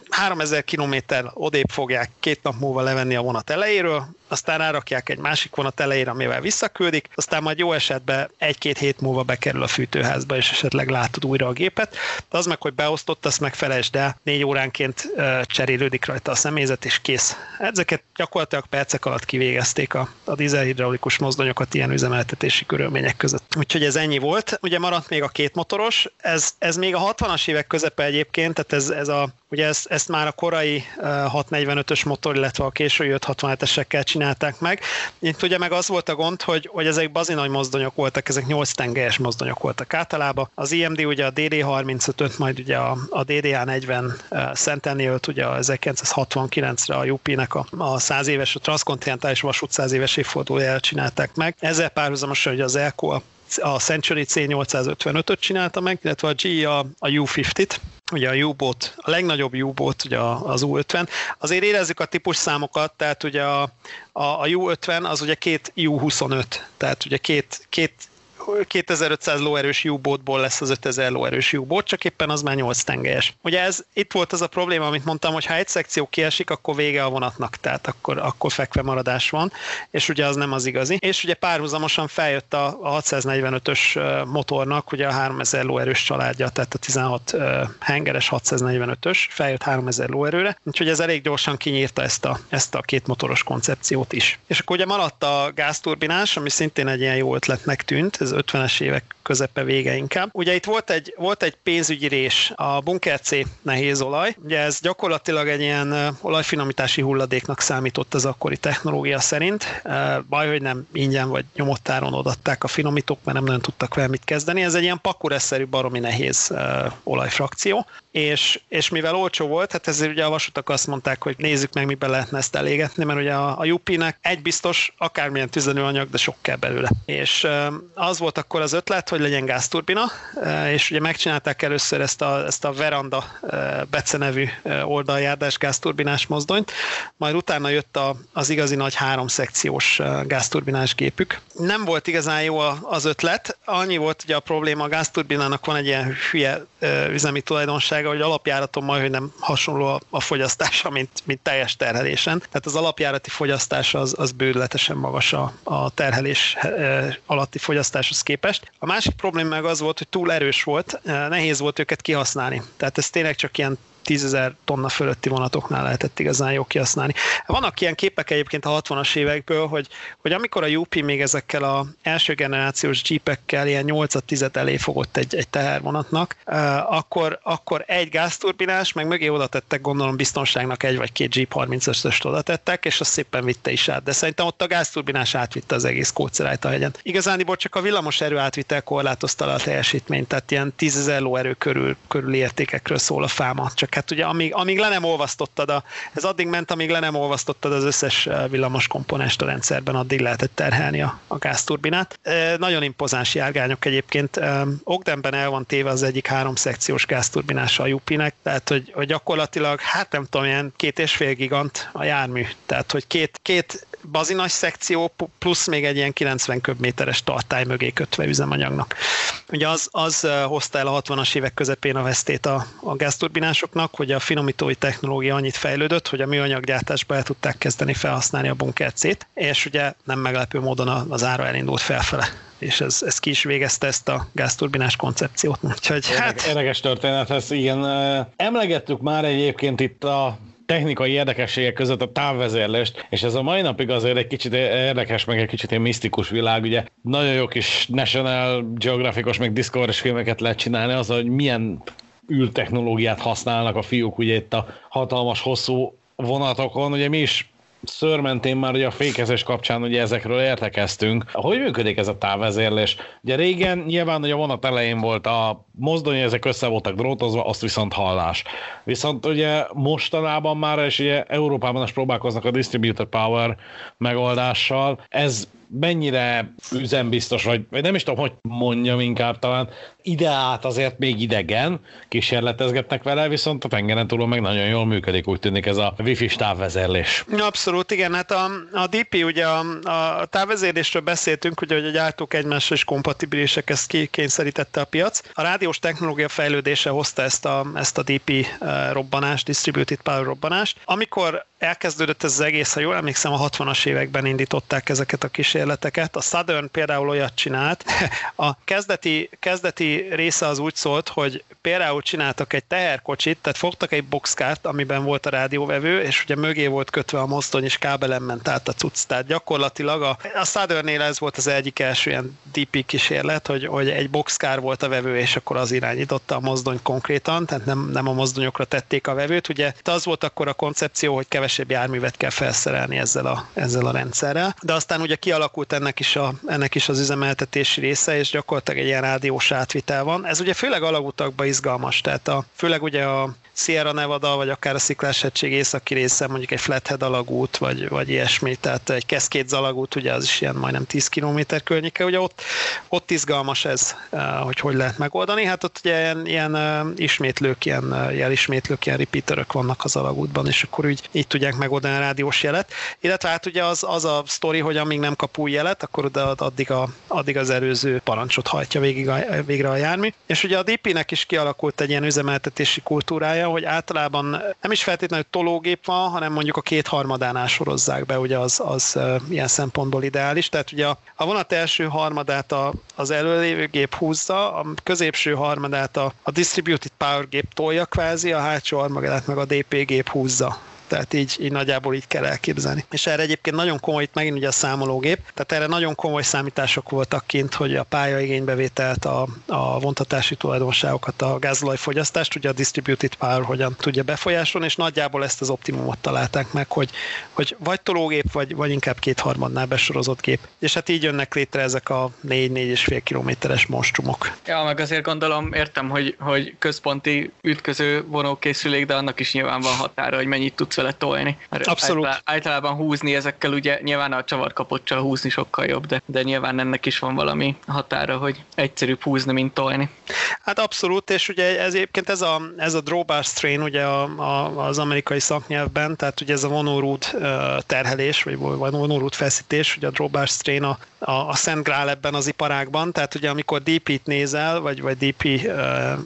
3000 kilométer odébb fogják két nap múlva levenni a vonat elejéről, aztán rárakják egy másik vonat elejére, amivel visszaküldik, aztán majd jó esetben egy-két hét múlva bekerül a fűtőházba, és esetleg látod újra a gépet. De az meg, hogy beosztott, azt meg felejtsd el, négy óránként cserélődik rajta a személyzet, és kész. Ezeket gyakorlatilag percek alatt kivégezték a, a dízelhidraulikus mozdonyokat ilyen üzemeltetési körülmények között. Úgyhogy ez ennyi volt. Ugye maradt még a két motoros, ez, ez még a 60-as évek közepe egyébként, tehát ez, ez a, ugye ezt, ezt már a korai 645-ös motor, illetve a késői 567-esekkel csinálják, csinálták meg. Itt ugye meg az volt a gond, hogy, hogy ezek bazi nagy mozdonyok voltak, ezek 8 tengelyes mozdonyok voltak általában. Az IMD ugye a DD35-öt, majd ugye a, a DDA40 uh, Centennial-t ugye a 1969-re a UP-nek a, a 100 éves, a transzkontinentális vasút 100 éves évfordulójára csinálták meg. Ezzel párhuzamosan ugye az Elko a a Century C855-öt csinálta meg, illetve a G a, a U50-t, ugye a U-boat, a legnagyobb U-boat, ugye az U50. Azért érezzük a típus számokat, tehát ugye a, a, a U50 az ugye két U25, tehát ugye két, két 2500 lóerős U-boatból lesz az 5000 lóerős U-boat, csak éppen az már 8 tengelyes. Ugye ez, itt volt az a probléma, amit mondtam, hogy ha egy szekció kiesik, akkor vége a vonatnak, tehát akkor, akkor fekve maradás van, és ugye az nem az igazi. És ugye párhuzamosan feljött a, a 645-ös motornak, ugye a 3000 lóerős családja, tehát a 16 hengeres 645-ös feljött 3000 lóerőre, úgyhogy ez elég gyorsan kinyírta ezt a, ezt a két motoros koncepciót is. És akkor ugye maradt a gázturbinás, ami szintén egy ilyen jó ötletnek tűnt, ez 50-es évek közepe vége inkább. Ugye itt volt egy, volt egy pénzügyi rés, a Bunker C nehéz olaj. Ugye ez gyakorlatilag egy ilyen olajfinomítási hulladéknak számított az akkori technológia szerint. Baj, hogy nem ingyen vagy nyomottáron odatták a finomítók, mert nem nagyon tudtak vele mit kezdeni. Ez egy ilyen pakureszerű baromi nehéz olajfrakció és, és mivel olcsó volt, hát ezért ugye a vasutak azt mondták, hogy nézzük meg, miben lehetne ezt elégetni, mert ugye a, a UP-nek egy biztos, akármilyen tüzelőanyag, de sok kell belőle. És az volt akkor az ötlet, hogy legyen gázturbina, és ugye megcsinálták először ezt a, ezt a Veranda Bece nevű oldaljárdás gázturbinás mozdonyt, majd utána jött a, az igazi nagy háromszekciós gázturbinás gépük. Nem volt igazán jó az ötlet, annyi volt ugye a probléma, a gázturbinának van egy ilyen hülye üzemi tulajdonság, tulajdonsága, hogy alapjáraton majd, hogy nem hasonló a, a fogyasztása, mint, mint teljes terhelésen. Tehát az alapjárati fogyasztás az, az bőrletesen magas a, a terhelés e, alatti fogyasztáshoz képest. A másik probléma meg az volt, hogy túl erős volt, e, nehéz volt őket kihasználni. Tehát ez tényleg csak ilyen tízezer tonna fölötti vonatoknál lehetett igazán jó kihasználni. Vannak ilyen képek egyébként a 60-as évekből, hogy, hogy amikor a UP még ezekkel a első generációs jeepekkel ilyen 8-10 elé fogott egy, egy tehervonatnak, akkor, akkor egy gázturbinás, meg mögé oda tettek gondolom biztonságnak egy vagy két Jeep 35-öst oda tettek, és azt szépen vitte is át. De szerintem ott a gázturbinás átvitte az egész kócerájt a hegyen. Igazániból csak a villamos erő átvitel korlátozta a teljesítményt, tehát ilyen 10 lóerő körül, körül értékekről szól a fáma, csak hát ugye amíg, amíg le nem olvasztottad, a, ez addig ment, amíg le nem olvasztottad az összes eh, villamos komponest a rendszerben, addig lehetett terhelni a, a gázturbinát. E, nagyon impozáns járgányok egyébként. E, Ogdenben el van téve az egyik három szekciós gázturbinása a Jupinek, tehát hogy, hogy gyakorlatilag, hát nem tudom, ilyen két és fél gigant a jármű, tehát hogy két, két bazinas szekció plusz még egy ilyen 90 köbméteres tartály mögé kötve üzemanyagnak. Ugye az, az hozta el a 60-as évek közepén a vesztét a, a gázturbinásoknak, hogy a finomítói technológia annyit fejlődött, hogy a műanyaggyártásba el tudták kezdeni felhasználni a bunkercét, és ugye nem meglepő módon az ára elindult felfele és ez, ez ki is végezte ezt a gázturbinás koncepciót. Úgyhogy, hát... Érdekes történet, ez igen. Emlegettük már egyébként itt a technikai érdekességek között a távvezérlést, és ez a mai napig azért egy kicsit érdekes, meg egy kicsit egy misztikus világ, ugye. Nagyon jó kis National Geographicos, meg discovery filmeket lehet csinálni, az, hogy milyen űrtechnológiát használnak a fiúk ugye itt a hatalmas, hosszú vonatokon, ugye mi is szörmentén már ugye a fékezés kapcsán ugye ezekről értekeztünk. Hogy működik ez a távvezérlés? Ugye régen nyilván hogy a vonat elején volt a mozdony, ezek össze voltak drótozva, azt viszont hallás. Viszont ugye mostanában már, és ugye Európában is próbálkoznak a distributed power megoldással, ez mennyire üzembiztos, vagy, vagy nem is tudom, hogy mondjam inkább talán, ide át azért még idegen, kísérletezgetnek vele, viszont a tengeren túlon meg nagyon jól működik, úgy tűnik ez a wifi távvezérlés. Abszolút, igen, hát a, a DP, ugye a, a távvezérlésről beszéltünk, ugye, hogy a gyártók egymással is kompatibilisek, ezt kikényszerítette a piac. A rádiós technológia fejlődése hozta ezt a, ezt a DP eh, robbanást, Distributed Power robbanást. Amikor elkezdődött ez az egész, ha jól emlékszem, a 60-as években indították ezeket a kísérleteket. A Southern például olyat csinált. A kezdeti, kezdeti része az úgy szólt, hogy például csináltak egy teherkocsit, tehát fogtak egy boxkárt, amiben volt a rádióvevő, és ugye mögé volt kötve a mozdony, és kábelen ment át a cucc. Tehát gyakorlatilag a, a Southernnél ez volt az egyik első ilyen DP kísérlet, hogy, hogy egy boxkár volt a vevő, és akkor az irányította a mozdony konkrétan, tehát nem, nem a mozdonyokra tették a vevőt. Ugye az volt akkor a koncepció, hogy keves kisebb járművet kell felszerelni ezzel a, ezzel a rendszerrel. De aztán ugye kialakult ennek is, a, ennek is az üzemeltetési része, és gyakorlatilag egy ilyen rádiós átvitel van. Ez ugye főleg alagutakban izgalmas, tehát a, főleg ugye a Sierra Nevada, vagy akár a Sziklás-hegység északi része, mondjuk egy Flathead alagút, vagy, vagy ilyesmi, tehát egy Cascades alagút, ugye az is ilyen majdnem 10 km környéke, ugye ott, ott izgalmas ez, eh, hogy hogy lehet megoldani. Hát ott ugye ilyen, ilyen eh, ismétlők, ilyen eh, jelismétlők, ilyen repeaterök vannak az alagútban, és akkor úgy így tudják megoldani a rádiós jelet. Illetve hát ugye az, az a sztori, hogy amíg nem kap új jelet, akkor oda addig, a, addig az előző parancsot hajtja végig végre a jármű. És ugye a DP-nek is kialakult egy ilyen üzemeltetési kultúrája, hogy általában nem is feltétlenül tológép van, hanem mondjuk a két harmadánál sorozzák be, ugye az, az ilyen szempontból ideális. Tehát ugye a, a vonat első harmadát a, az előlévő gép húzza, a középső harmadát a, a Distributed Power gép tolja kvázi, a hátsó harmadát meg a DP gép húzza tehát így, így nagyjából így kell elképzelni. És erre egyébként nagyon komoly, itt megint ugye a számológép, tehát erre nagyon komoly számítások voltak kint, hogy a pályaigénybevételt, a, a vontatási tulajdonságokat, a gázolajfogyasztást, ugye a distributed power hogyan tudja befolyásolni, és nagyjából ezt az optimumot találták meg, hogy, hogy vagy tológép, vagy, vagy inkább kétharmadnál besorozott gép. És hát így jönnek létre ezek a 4-4,5 kilométeres monstrumok. Ja, meg azért gondolom, értem, hogy, hogy központi ütköző vonókészülék, de annak is nyilván van határa, hogy mennyit tudsz vele tolni. Mert Abszolút. Általában, általában húzni ezekkel ugye nyilván a csavarkapocsal húzni sokkal jobb, de, de nyilván ennek is van valami határa, hogy egyszerűbb húzni, mint tolni. Hát abszolút, és ugye ez egyébként ez a, ez a drawbar strain ugye a, a, az amerikai szaknyelvben, tehát ugye ez a vonórút terhelés, vagy vonórút feszítés, ugye a drawbar strain a, a, a Szent Grál ebben az iparágban, tehát ugye amikor DP-t nézel, vagy, vagy DP uh,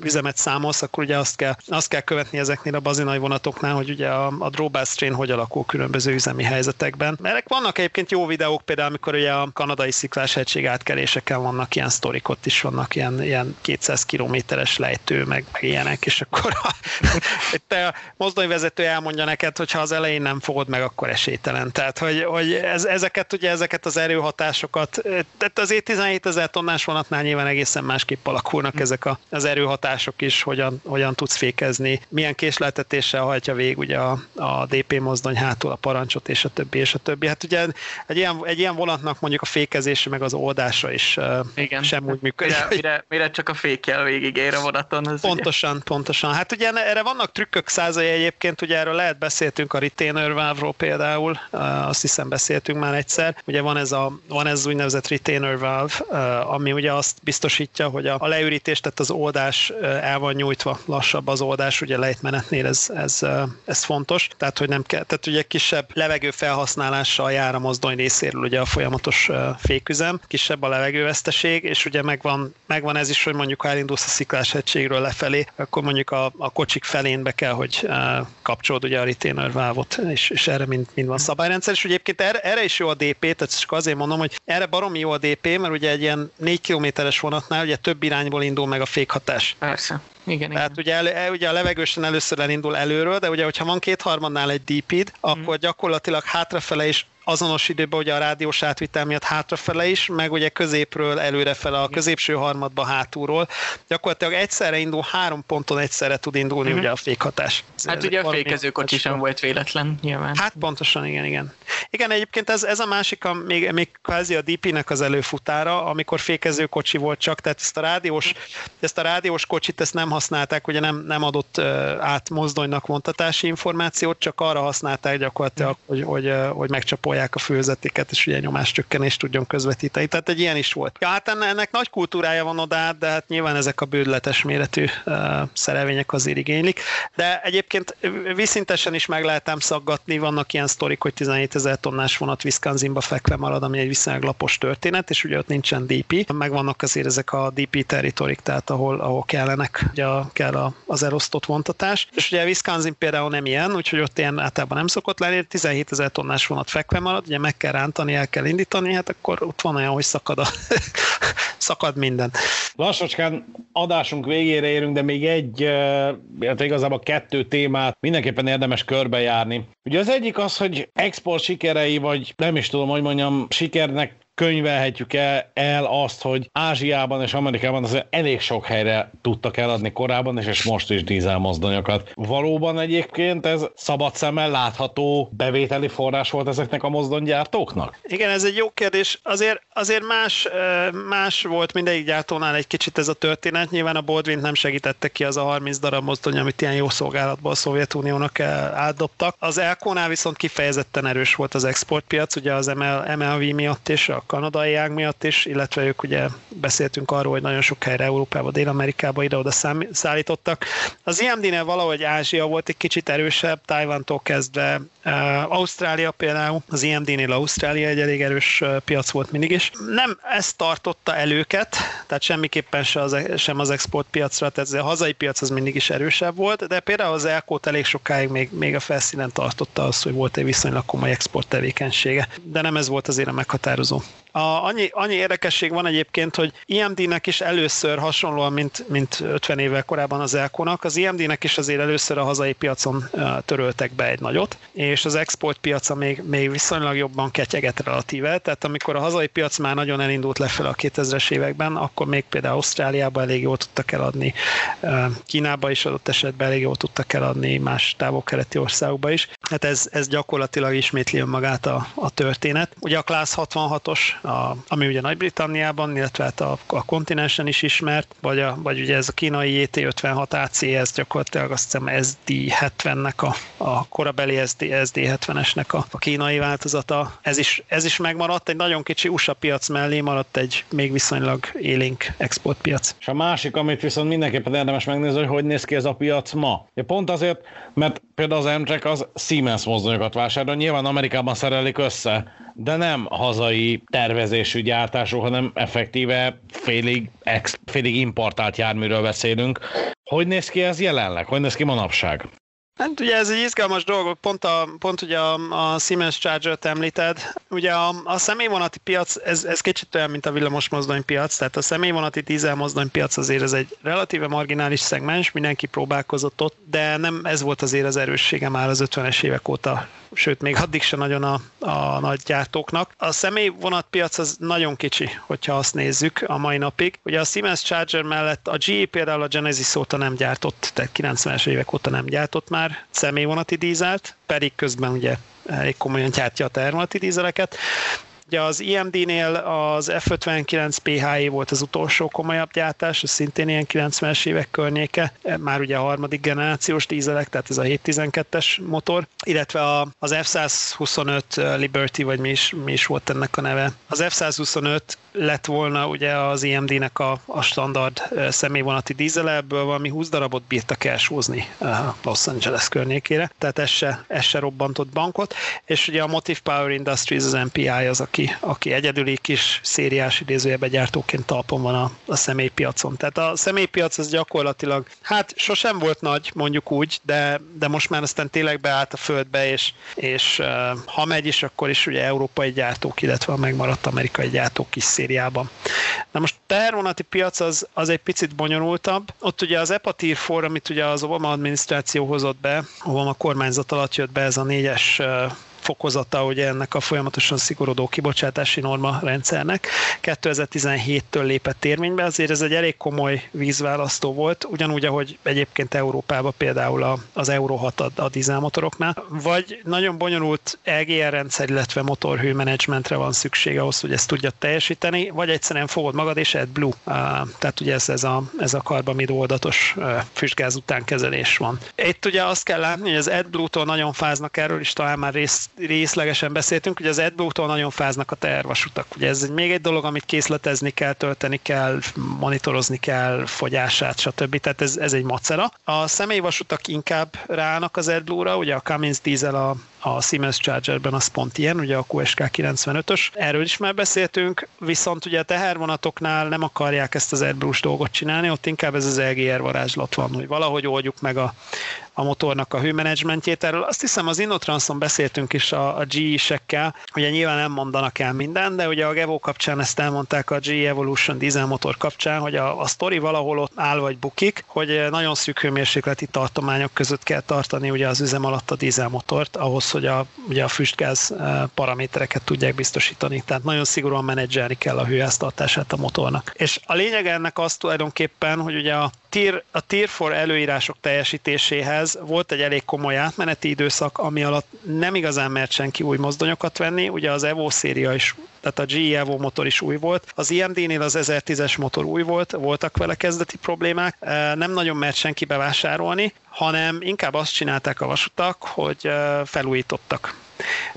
üzemet számolsz, akkor ugye azt kell, azt kell követni ezeknél a bazinai vonatoknál, hogy ugye a, a drawbar strain hogy alakul különböző üzemi helyzetekben. Mert vannak egyébként jó videók, például amikor ugye a kanadai sziklás hegység átkeléseken vannak ilyen sztorik, ott is vannak ilyen, ilyen 200 kilométeres lejtő, meg, meg ilyenek, és akkor a, te a mozdonyvezető elmondja neked, hogy ha az elején nem fogod meg, akkor esélytelen. Tehát, hogy, hogy ez, ezeket, ugye ezeket az erőhatásokat, tehát az 17 ezer tonnás vonatnál nyilván egészen másképp alakulnak hm. ezek a, az erőhatások is, hogyan, hogyan tudsz fékezni, milyen késleltetéssel hajtja végig ugye a, a DP mozdony hátul a parancsot, és a többi, és a többi. Hát ugye egy ilyen, egy ilyen vonatnak mondjuk a fékezése meg az oldása is Igen. sem úgy működik. Mire, mire, mire csak a fékkel végigér a vonaton. Az pontosan, ugye... pontosan. Hát ugye erre vannak trükkök százai egyébként, ugye erről lehet beszéltünk a retainer valve például, azt hiszem beszéltünk már egyszer. Ugye van ez, a, van ez az úgynevezett retainer valve, ami ugye azt biztosítja, hogy a, a leürítés, tehát az oldás el van nyújtva, lassabb az oldás, ugye lejtmenetnél ez, ez, ez fontos, tehát hogy nem kell, tehát ugye kisebb levegő felhasználással jár a mozdony részéről ugye a folyamatos féküzem, kisebb a levegőveszteség, és ugye megvan, megvan ez is, hogy mondjuk ha elindulsz a sziklás hegységről lefelé, akkor mondjuk a, a kocsik felén be kell, hogy kapcsolod ugye a retainer válvot, és, és erre mind, mind van szabályrendszer, és egyébként erre, erre is jó a DP, tehát csak azért mondom, hogy erre baromi jó a DP, mert ugye egy ilyen 4 kilométeres vonatnál ugye több irányból indul meg a fékhatás. Persze. Igen, Tehát igen. ugye, elő, e, ugye a levegősen először elindul előről, de ugye, hogyha van kétharmadnál egy DP-d, akkor mm. gyakorlatilag hátrafele is azonos időben ugye a rádiós átvitel miatt hátrafele is, meg ugye középről előrefele, a középső harmadba hátulról. Gyakorlatilag egyszerre indul, három ponton egyszerre tud indulni uh-huh. ugye a fékhatás. Hát ez ugye a fékezőkocsi sem volt véletlen nyilván. Hát pontosan, igen, igen. Igen, egyébként ez, ez a másik, a, még, még kvázi a DP-nek az előfutára, amikor fékezőkocsi volt csak, tehát ezt a rádiós, ezt a rádiós kocsit ezt nem használták, ugye nem, nem adott át mozdonynak vontatási információt, csak arra használták gyakorlatilag, hogy, hogy, hogy megcsapolják hallják a főzetéket, és ugye csökkenést tudjon közvetíteni. Tehát egy ilyen is volt. Ja, hát ennek nagy kultúrája van oda, de hát nyilván ezek a bődletes méretű uh, szerelvények azért igénylik. De egyébként viszintesen is meg lehetem szaggatni, vannak ilyen sztorik, hogy 17 ezer tonnás vonat Wisconsinba fekve marad, ami egy viszonylag lapos történet, és ugye ott nincsen DP. Meg vannak azért ezek a DP territorik, tehát ahol, ahol kellenek, ugye kell az elosztott vontatás. És ugye Wisconsin például nem ilyen, úgyhogy ott ilyen általában nem szokott lenni, 17 ezer tonnás vonat fekve marad, ugye meg kell rántani, el kell indítani, hát akkor ott van olyan, hogy szakad, a szakad minden. Lassacskán adásunk végére érünk, de még egy, illetve igazából kettő témát mindenképpen érdemes körbejárni. Ugye az egyik az, hogy export sikerei, vagy nem is tudom, hogy mondjam, sikernek könyvelhetjük el, el azt, hogy Ázsiában és Amerikában azért elég sok helyre tudtak eladni korábban, és, és most is dízelmozdonyokat. Valóban egyébként ez szabad szemmel látható bevételi forrás volt ezeknek a mozdonygyártóknak? Igen, ez egy jó kérdés. Azért, azért más, más volt mindegyik gyártónál egy kicsit ez a történet. Nyilván a Baldwin nem segítette ki az a 30 darab mozdony, amit ilyen jó szolgálatból a Szovjetuniónak átdobtak. Az Elkónál viszont kifejezetten erős volt az exportpiac, ugye az ML, MLV miatt és a kanadai ág miatt is, illetve ők ugye beszéltünk arról, hogy nagyon sok helyre Európába, Dél-Amerikába ide-oda szállítottak. Az IMD-nél valahogy Ázsia volt egy kicsit erősebb, Tajvantól kezdve Uh, Ausztrália például, az IMD-nél Ausztrália egy elég erős piac volt mindig is. Nem ezt tartotta el őket, tehát semmiképpen se az, sem az exportpiacra, tehát a hazai piac az mindig is erősebb volt, de például az Elkót elég sokáig még, még a felszínen tartotta az, hogy volt egy viszonylag komoly export tevékenysége, de nem ez volt azért a meghatározó. A, annyi, annyi érdekesség van egyébként, hogy IMD-nek is először hasonlóan, mint, mint 50 évvel korábban az Elkonak, az IMD-nek is azért először a hazai piacon töröltek be egy nagyot, és az exportpiaca még, még viszonylag jobban ketyeget relatíve, tehát amikor a hazai piac már nagyon elindult lefelé a 2000-es években, akkor még például Ausztráliában elég jól tudtak eladni, Kínába is adott esetben elég jól tudtak eladni, más távol-keleti országokba is. Hát ez, ez gyakorlatilag ismétli önmagát a, a történet. Ugye a Class 66-os a, ami ugye Nagy-Britanniában, illetve hát a, a kontinensen is ismert, vagy, a, vagy ugye ez a kínai JT56 AC, ez gyakorlatilag azt hiszem SD70-nek a, a korabeli SD, SD70-esnek a, a kínai változata. Ez is, ez is megmaradt, egy nagyon kicsi USA piac mellé maradt egy még viszonylag élénk exportpiac. És a másik, amit viszont mindenképpen érdemes megnézni, hogy hogy néz ki ez a piac ma. Ja, pont azért, mert például az Amtrak az Siemens mozdonyokat vásárol, nyilván Amerikában szerelik össze, de nem hazai tervezésű gyártású, hanem effektíve félig, ex, félig importált járműről beszélünk. Hogy néz ki ez jelenleg? Hogy néz ki manapság? Hát ugye ez egy izgalmas dolog, pont, a, pont ugye a, a Siemens Charger-t említed. Ugye a, a személyvonati piac, ez, ez kicsit olyan, mint a villamos piac, tehát a személyvonati dízel mozdony piac azért ez egy relatíve marginális szegmens, mindenki próbálkozott ott, de nem ez volt azért az erőssége már az 50-es évek óta, sőt még addig se nagyon a, a nagy gyártóknak. A személyvonatpiac az nagyon kicsi, hogyha azt nézzük a mai napig. Ugye a Siemens Charger mellett a GE például a Genesis óta nem gyártott, tehát 90-es évek óta nem gyártott már, személyvonati dízelt, pedig közben ugye elég komolyan gyártja a termelati dízeleket. Ugye az IMD-nél az F59 PHE volt az utolsó komolyabb gyártás, ez szintén ilyen 90-es évek környéke, már ugye a harmadik generációs dízelek, tehát ez a 712-es motor, illetve az F125 Liberty, vagy mi is, mi is volt ennek a neve. Az F125 lett volna ugye az IMD-nek a, a standard személyvonati dízel, ebből valami 20 darabot bírtak elsózni Los Angeles környékére, tehát ez se, ez se robbantott bankot, és ugye a Motive Power Industries, az MPI az, aki, aki egyedüli kis szériás idézőjebe gyártóként talpon van a, a személypiacon. Tehát a személypiac az gyakorlatilag, hát sosem volt nagy, mondjuk úgy, de, de most már aztán tényleg beállt a földbe, és, és ha megy is, akkor is ugye európai gyártók, illetve a megmaradt amerikai gyártók is szériában. Na most tehervonati piac az, az egy picit bonyolultabb. Ott ugye az EPATIR for, amit ugye az Obama adminisztráció hozott be, Obama kormányzat alatt jött be ez a négyes fokozata ugye ennek a folyamatosan szigorodó kibocsátási norma rendszernek. 2017-től lépett érvénybe, azért ez egy elég komoly vízválasztó volt, ugyanúgy, ahogy egyébként Európában például az Euro 6 a, a dízelmotoroknál, vagy nagyon bonyolult EGR rendszer, illetve motorhő menedzsmentre van szükség ahhoz, hogy ezt tudja teljesíteni, vagy egyszerűen fogod magad és AdBlue, tehát ugye ez, ez a, ez a karbamid oldatos füstgáz után kezelés van. Itt ugye azt kell látni, hogy az AdBlue-tól nagyon fáznak erről is, talán már rész, részlegesen beszéltünk, hogy az AdBlue-tól nagyon fáznak a tervasutak. Ugye ez még egy dolog, amit készletezni kell, tölteni kell, monitorozni kell, fogyását, stb. Tehát ez, ez egy macera. A személyvasutak inkább rának az AdBlue-ra, ugye a Cummins Diesel a a Siemens Chargerben az pont ilyen, ugye a QSK 95-ös. Erről is már beszéltünk, viszont ugye a tehervonatoknál nem akarják ezt az AdBlue-s dolgot csinálni, ott inkább ez az LGR varázslat van, hogy valahogy oldjuk meg a, a motornak a hőmenedzsmentjét. Erről azt hiszem az Innotranson beszéltünk is a, a GE-sekkel, ugye nyilván nem mondanak el minden, de ugye a Gevo kapcsán ezt elmondták a GE Evolution motor kapcsán, hogy a, a sztori valahol ott áll vagy bukik, hogy nagyon szűk hőmérsékleti tartományok között kell tartani ugye az üzem alatt a dízelmotort, ahhoz, hogy a, ugye a füstgáz paramétereket tudják biztosítani. Tehát nagyon szigorúan menedzselni kell a hőháztartását a motornak. És a lényeg ennek az tulajdonképpen, hogy ugye a tier, a Tier 4 előírások teljesítéséhez volt egy elég komoly átmeneti időszak, ami alatt nem igazán mert senki új mozdonyokat venni. Ugye az Evo széria is tehát a GE Evo motor is új volt. Az IMD-nél az 1010-es motor új volt, voltak vele kezdeti problémák, nem nagyon mert senki bevásárolni, hanem inkább azt csinálták a vasutak, hogy felújítottak.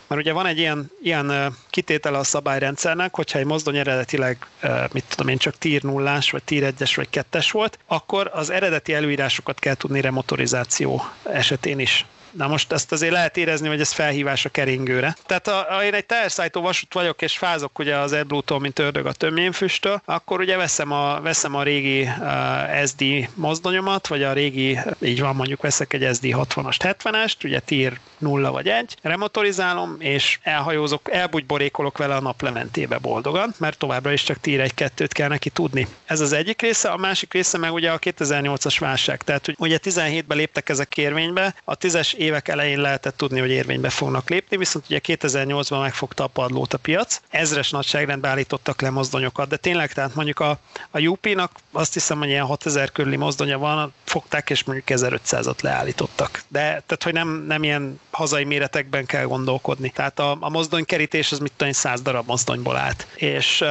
Mert ugye van egy ilyen, ilyen kitétele a szabályrendszernek, hogyha egy mozdony eredetileg, mit tudom én, csak tír nullás, vagy tír egyes, vagy kettes volt, akkor az eredeti előírásokat kell tudni remotorizáció esetén is Na most ezt azért lehet érezni, hogy ez felhívás a keringőre. Tehát ha, ha én egy teherszállító vasút vagyok, és fázok ugye az AdBlue-tól, mint ördög a tömjénfüsttől, akkor ugye veszem a, veszem a régi uh, SD mozdonyomat, vagy a régi, így van mondjuk veszek egy SD 60-ast, 70-est, ugye tier 0 vagy 1, remotorizálom, és elhajózok, elbugyborékolok vele a naplementébe boldogan, mert továbbra is csak tier 1-2-t kell neki tudni. Ez az egyik része, a másik része meg ugye a 2008-as válság, tehát ugye 17-ben léptek ezek érvénybe, a 10-es évek elején lehetett tudni, hogy érvénybe fognak lépni, viszont ugye 2008-ban megfogta a padlót a piac, ezres nagyságrendben állítottak le mozdonyokat, de tényleg, tehát mondjuk a, a UP-nak azt hiszem, hogy ilyen 6000 körüli mozdonya van, fogták és mondjuk 1500-at leállítottak. De tehát, hogy nem, nem ilyen hazai méretekben kell gondolkodni. Tehát a, a mozdonykerítés az mit tudom, 100 darab mozdonyból állt. És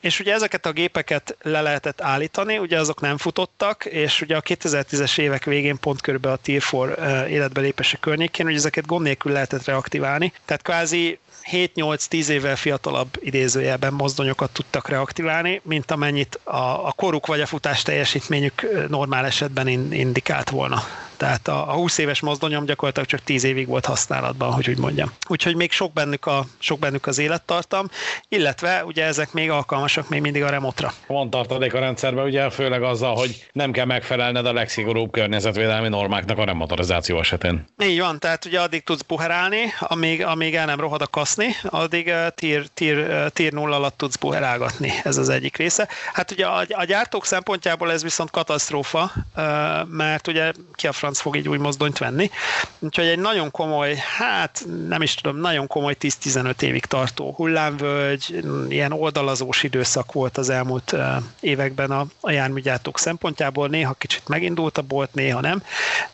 és ugye ezeket a gépeket le lehetett állítani, ugye azok nem futottak, és ugye a 2010-es évek végén pont körülbelül a Tier 4 életbe lépése környékén, hogy ezeket gond nélkül lehetett reaktiválni. Tehát kvázi 7-8-10 évvel fiatalabb idézőjelben mozdonyokat tudtak reaktiválni, mint amennyit a, a koruk vagy a futás teljesítményük normál esetben indikált volna. Tehát a, a 20 éves mozdonyom gyakorlatilag csak 10 évig volt használatban, hogy úgy mondjam. Úgyhogy még sok bennük, a, sok bennük az élettartam, illetve ugye ezek még alkalmasak még mindig a remotra. Van tartalék a rendszerben, ugye főleg azzal, hogy nem kell megfelelned a legszigorúbb környezetvédelmi normáknak a remotorizáció esetén. Így van, tehát ugye addig tudsz buherálni, amíg, amíg el nem rohad a kaszni, addig tier, tier, tier 0 alatt tudsz buherálgatni, ez az egyik része. Hát ugye a, a gyártók szempontjából ez viszont katasztrófa, uh, mert ugye ki a franc fog egy új mozdonyt venni. Úgyhogy egy nagyon komoly, hát nem is tudom, nagyon komoly 10-15 évig tartó hullámvölgy, ilyen oldalazós időszak volt az elmúlt években a, a járműgyártók szempontjából. Néha kicsit megindult a bolt, néha nem,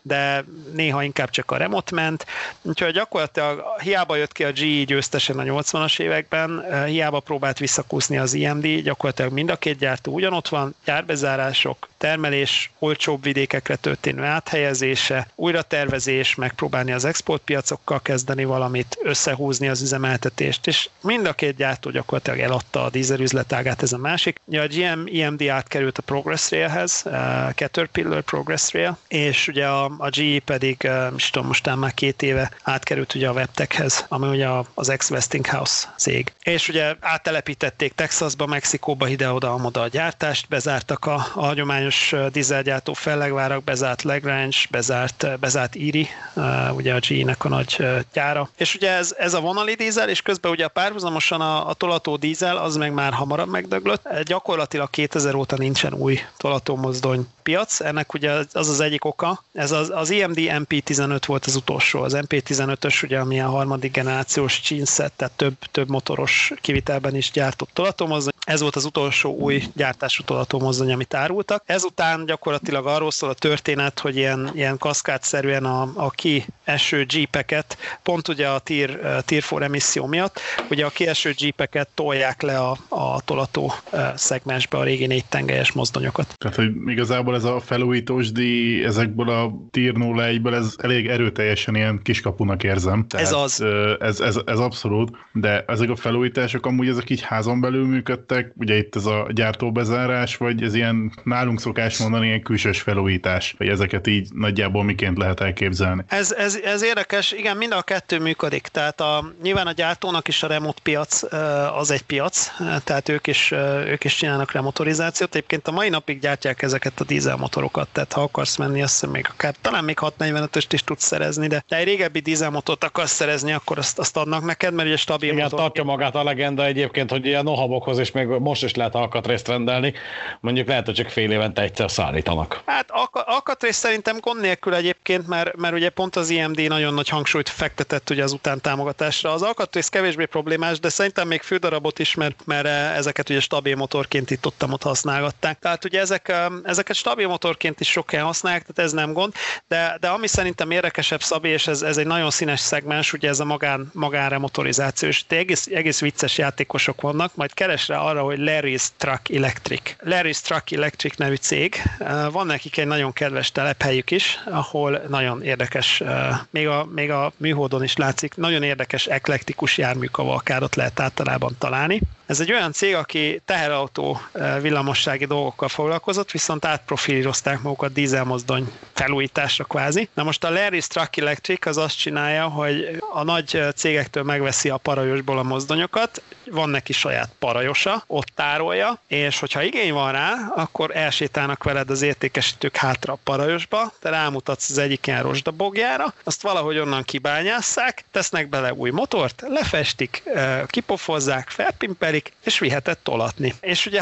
de néha inkább csak a remot ment. Úgyhogy gyakorlatilag hiába jött ki a GE győztesen a 80-as években, hiába próbált visszakúszni az IMD, gyakorlatilag mind a két gyártó ugyanott van, gyárbezárások, termelés, olcsóbb vidékekre történő áthelyezése, újratervezés, megpróbálni az exportpiacokkal kezdeni valamit, összehúzni az üzemeltetést, és mind a két gyártó gyakorlatilag eladta a dízel üzletágát, ez a másik. Ja, a GM EMD átkerült a Progress Railhez, uh, Caterpillar Progress Rail, és ugye a, a GE pedig, uh, is tudom, mostán már két éve átkerült ugye a Webtechhez, ami ugye az ex-Westinghouse cég. És ugye áttelepítették Texasba, Mexikóba, ide-oda, amoda a gyártást, bezártak a, a hagyományos hagyományos dízelgyártó fellegvárak, bezárt Lagrange, bezárt, bezárt Iri, ugye a GE-nek a nagy gyára. És ugye ez, ez a vonali dízel, és közben ugye párhuzamosan a, a tolató dízel, az meg már hamarabb megdöglött. Gyakorlatilag 2000 óta nincsen új tolatómozdony piac, ennek ugye az az egyik oka. Ez az, az EMD MP15 volt az utolsó. Az MP15-ös ugye, ami a harmadik generációs csinszet, tehát több, több motoros kivitelben is gyártott tolatómozdony. Ez volt az utolsó új gyártású tolatómozdony, amit árultak. Ezután gyakorlatilag arról szól a történet, hogy ilyen, ilyen kaszkádszerűen a, a kieső jeepeket, pont ugye a Tier, tier 4 emisszió miatt, ugye a kieső jeepeket tolják le a, a tolató szegmensbe a régi négy tengelyes mozdonyokat. Tehát, hogy igazából ez a felújítós díj ezekből a Tier 01-ből ez elég erőteljesen ilyen kiskapunak érzem. Tehát, ez az. Ez, ez, ez abszolút, de ezek a felújítások amúgy ezek így házon belül működtek, ugye itt ez a gyártóbezárás, vagy ez ilyen nálunk szokás mondani, ilyen külsős felújítás, vagy ezeket így nagyjából miként lehet elképzelni. Ez, ez, ez érdekes, igen, mind a kettő működik, tehát a, nyilván a gyártónak is a remote piac az egy piac, tehát ők is, ők is csinálnak remotorizációt, egyébként a mai napig gyártják ezeket a dízelmotorokat, tehát ha akarsz menni, azt hiszem még akár talán még 645-öst is tudsz szerezni, de, de egy régebbi dízelmotort akarsz szerezni, akkor azt, azt adnak neked, mert ugye stabil Igen, motor. tartja magát a legenda egyébként, hogy ilyen nohabokhoz és még meg most is lehet alkatrészt rendelni, mondjuk lehet, hogy csak fél évente egyszer szállítanak. Hát alkatrész szerintem gond nélkül egyébként, mert, mert ugye pont az IMD nagyon nagy hangsúlyt fektetett ugye az utántámogatásra. Az alkatrész kevésbé problémás, de szerintem még fődarabot is, mert, mert ezeket ugye stabil motorként itt ott, ott használgatták. Tehát ugye ezek, ezeket stabil motorként is sok használják, tehát ez nem gond, de, de ami szerintem érdekesebb Szabi, és ez, ez egy nagyon színes szegmens, ugye ez a magán, magánre motorizáció, és egész, egész vicces játékosok vannak, majd keresre arra, hogy Larry's Truck Electric. Larry's Truck Electric nevű cég, van nekik egy nagyon kedves telephelyük is, ahol nagyon érdekes, még a, még a műholdon is látszik, nagyon érdekes eklektikus járműkavalkádot lehet általában találni. Ez egy olyan cég, aki teherautó villamossági dolgokkal foglalkozott, viszont átprofilírozták magukat dízelmozdony felújításra kvázi. Na most a Larry's Truck Electric az azt csinálja, hogy a nagy cégektől megveszi a parajosból a mozdonyokat, van neki saját parajosa, ott tárolja, és hogyha igény van rá, akkor elsétálnak veled az értékesítők hátra a parajosba, te rámutatsz az egyik ilyen rozsdabogjára, azt valahogy onnan kibányásszák, tesznek bele új motort, lefestik, kipofozzák, felpimpelik, és viheted tolatni. És ugye,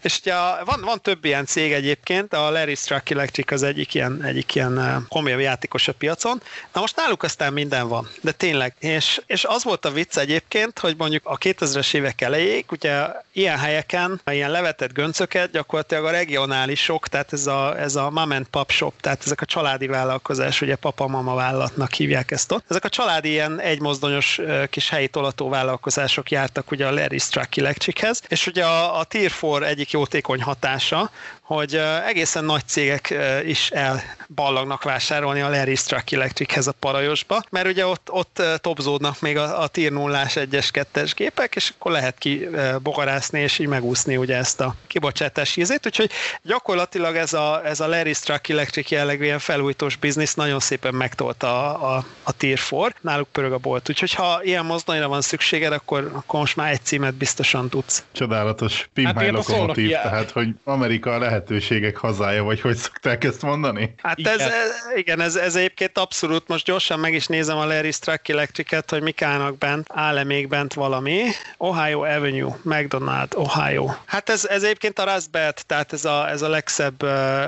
és ugye van, van több ilyen cég egyébként, a Larry Struck Electric az egyik ilyen, egyik ilyen komolyabb játékos a piacon. Na most náluk aztán minden van, de tényleg. És, és az volt a vicc egyébként, hogy mondjuk a 2000-es évek elejéig, ugye ilyen helyeken, ilyen levetett göncöket gyakorlatilag a regionálisok, tehát ez a, ez a mom and pop shop, tehát ezek a családi vállalkozás, ugye papa-mama vállalatnak hívják ezt ott. Ezek a családi ilyen egymozdonyos kis helyi tolató vállalkozások jártak ugye a Larry Struck Electrichez, és ugye a, a Tier 4 egyik jótékony hatása, hogy egészen nagy cégek is elballagnak vásárolni a Larry Struck Electrichez a Parajosba, mert ugye ott, ott topzódnak még a, a Tier 0-ás 1-es, 2-es gépek, és akkor lehet ki bogarászni, és így megúszni ugye ezt a kibocsátási ízét, úgyhogy gyakorlatilag ez a, ez a Larry Struck Electric jellegű ilyen felújítós biznisz nagyon szépen megtolta a, a, a Tier 4, náluk pörög a bolt, úgyhogy ha ilyen mozdonyra van szükséged, akkor, akkor most már egy címet biztosan tudsz. Csodálatos Pimp hát lokomotív, tehát hogy Amerika lehet lehetőségek hazája, vagy hogy szokták ezt mondani? Hát igen. Ez, igen, ez, ez egyébként abszolút, most gyorsan meg is nézem a Larry Struck Electric-et, hogy mik állnak bent, áll-e még bent valami. Ohio Avenue, McDonald, Ohio. Hát ez, ez egyébként a Raspberry, tehát ez a, ez a legszebb,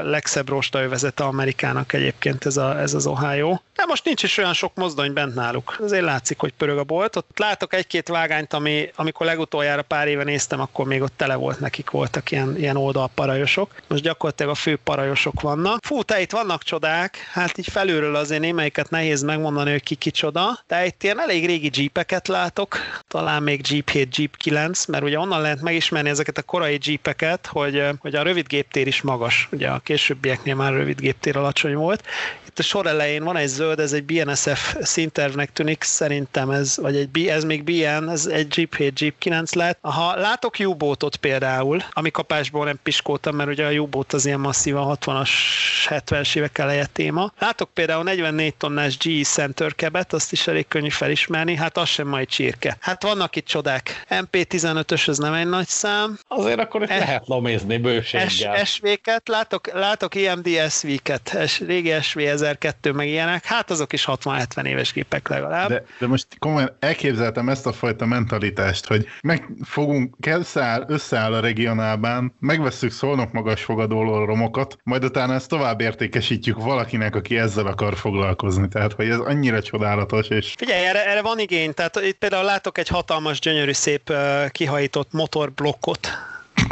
legszebb rostaövezete Amerikának egyébként ez, a, ez az Ohio. De most nincs is olyan sok mozdony bent náluk. Azért látszik, hogy pörög a bolt. Ott látok egy-két vágányt, ami, amikor legutoljára pár éve néztem, akkor még ott tele volt nekik, voltak ilyen, ilyen oldalparajosok most gyakorlatilag a fő parajosok vannak. Fú, te itt vannak csodák, hát így felülről azért némelyiket nehéz megmondani, hogy ki kicsoda, de itt ilyen elég régi jeepeket látok, talán még Jeep 7, Jeep 9, mert ugye onnan lehet megismerni ezeket a korai jeepeket, hogy, hogy a rövid géptér is magas, ugye a későbbieknél már rövid géptér alacsony volt, itt a sor elején van egy zöld, ez egy BNSF színtervnek tűnik, szerintem ez, vagy egy, ez még BN, ez egy Jeep 7, Jeep 9 lehet. Ha látok u például, ami kapásból nem piskoltam, mert ugye a u az ilyen masszívan 60-as, 70-es évek eleje téma. Látok például 44 tonnás GE Center kebet, azt is elég könnyű felismerni, hát az sem majd csirke. Hát vannak itt csodák. MP15-ös, ez nem egy nagy szám. Azért akkor itt es, lehet lomézni bőséggel. SV-ket, látok, látok IMD SV-ket, régi SV 2002 meg ilyenek, hát azok is 60-70 éves gépek legalább. De, de most komolyan elképzeltem ezt a fajta mentalitást, hogy megfogunk, összeáll, összeáll a regionálban, megveszük szólnok magas romokat, majd utána ezt tovább értékesítjük valakinek, aki ezzel akar foglalkozni. Tehát, hogy ez annyira csodálatos. És... Figyelj, erre, erre van igény. Tehát itt például látok egy hatalmas, gyönyörű, szép kihajított motorblokkot,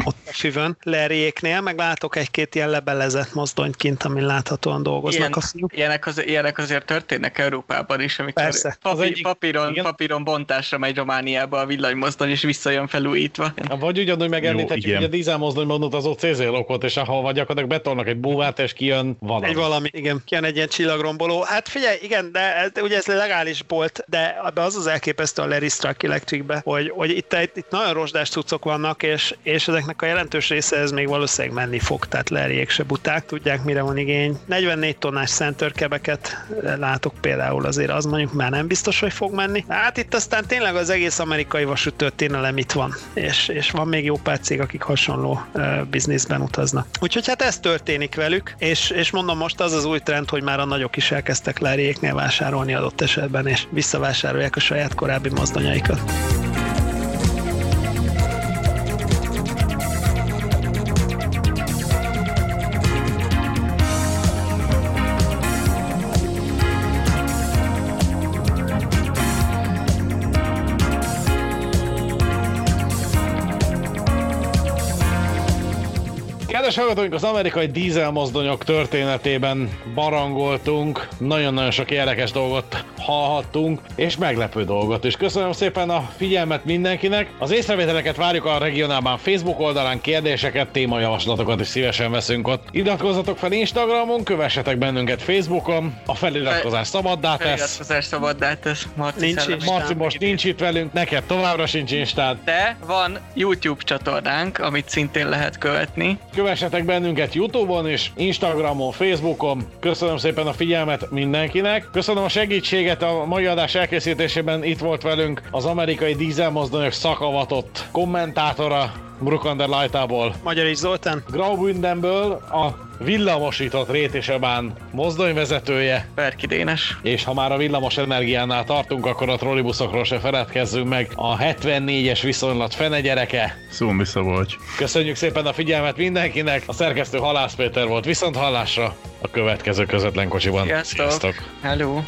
ott füvön, Lerjéknél, meg látok egy-két ilyen lebelezett mozdonyt kint, amin láthatóan dolgoznak Ilyen, a fiúk. Ilyenek, az, ilyenek azért történnek Európában is, amikor Persze. Papír, egyik, papíron, papíron bontásra megy Romániába a villanymozdony, és visszajön felújítva. Vagy ugyanúgy megemlíthetjük, hogy a dízelmozdony mondott az OCZ lokot, és ahol vagy gyakorlatilag betolnak egy búvát, és kijön valami. Egy valami, igen, kijön egy ilyen csillagromboló. Hát figyelj, igen, de ugye ez legális bolt, de az az elképesztő a Larry Struck Electricbe, hogy, hogy itt, itt, itt nagyon rozsdás cuccok vannak, és, és ezeknek a jelentős része ez még valószínűleg menni fog, tehát lerjék se buták, tudják mire van igény. 44 tonnás centerkebeket látok például azért az mondjuk már nem biztos, hogy fog menni. Hát itt aztán tényleg az egész amerikai vasút történelem itt van, és, és van még jó pár cég, akik hasonló bizniszben utaznak. Úgyhogy hát ez történik velük, és, és mondom most az az új trend, hogy már a nagyok is elkezdtek lerjéknél vásárolni adott esetben, és visszavásárolják a saját korábbi mozdonyaikat. Hallgatóink, az amerikai dízelmozdonyok történetében barangoltunk, nagyon-nagyon sok érdekes dolgot hallhattunk, és meglepő dolgot is. Köszönöm szépen a figyelmet mindenkinek. Az észrevételeket várjuk a regionálban Facebook oldalán, kérdéseket, témajavaslatokat is szívesen veszünk ott. Iratkozzatok fel Instagramon, kövessetek bennünket Facebookon, a feliratkozás szabaddá tesz. Feliratkozás szabaddá tesz. Marci Nincs. Marci most nincs itt velünk, neked továbbra sincs Instád. De van YouTube csatornánk, amit szintén lehet követni. Kövessetek bennünket Youtube-on és Instagramon, Facebookon. Köszönöm szépen a figyelmet mindenkinek. Köszönöm a segítséget a mai adás elkészítésében. Itt volt velünk az amerikai dízelmozdonyok szakavatott kommentátora, Brukander Lajtából, Magyar is Zoltán. Graubündenből a villamosított Rétisebán mozdonyvezetője, Berki Dénes. és ha már a villamos energiánál tartunk, akkor a trollibuszokról se feledkezzünk meg. A 74-es viszonylat fene gyereke. Szó Szabolcs. Köszönjük szépen a figyelmet mindenkinek. A szerkesztő Halász Péter volt. Viszont hallásra a következő közvetlen kocsiban. Sziasztok! Hello!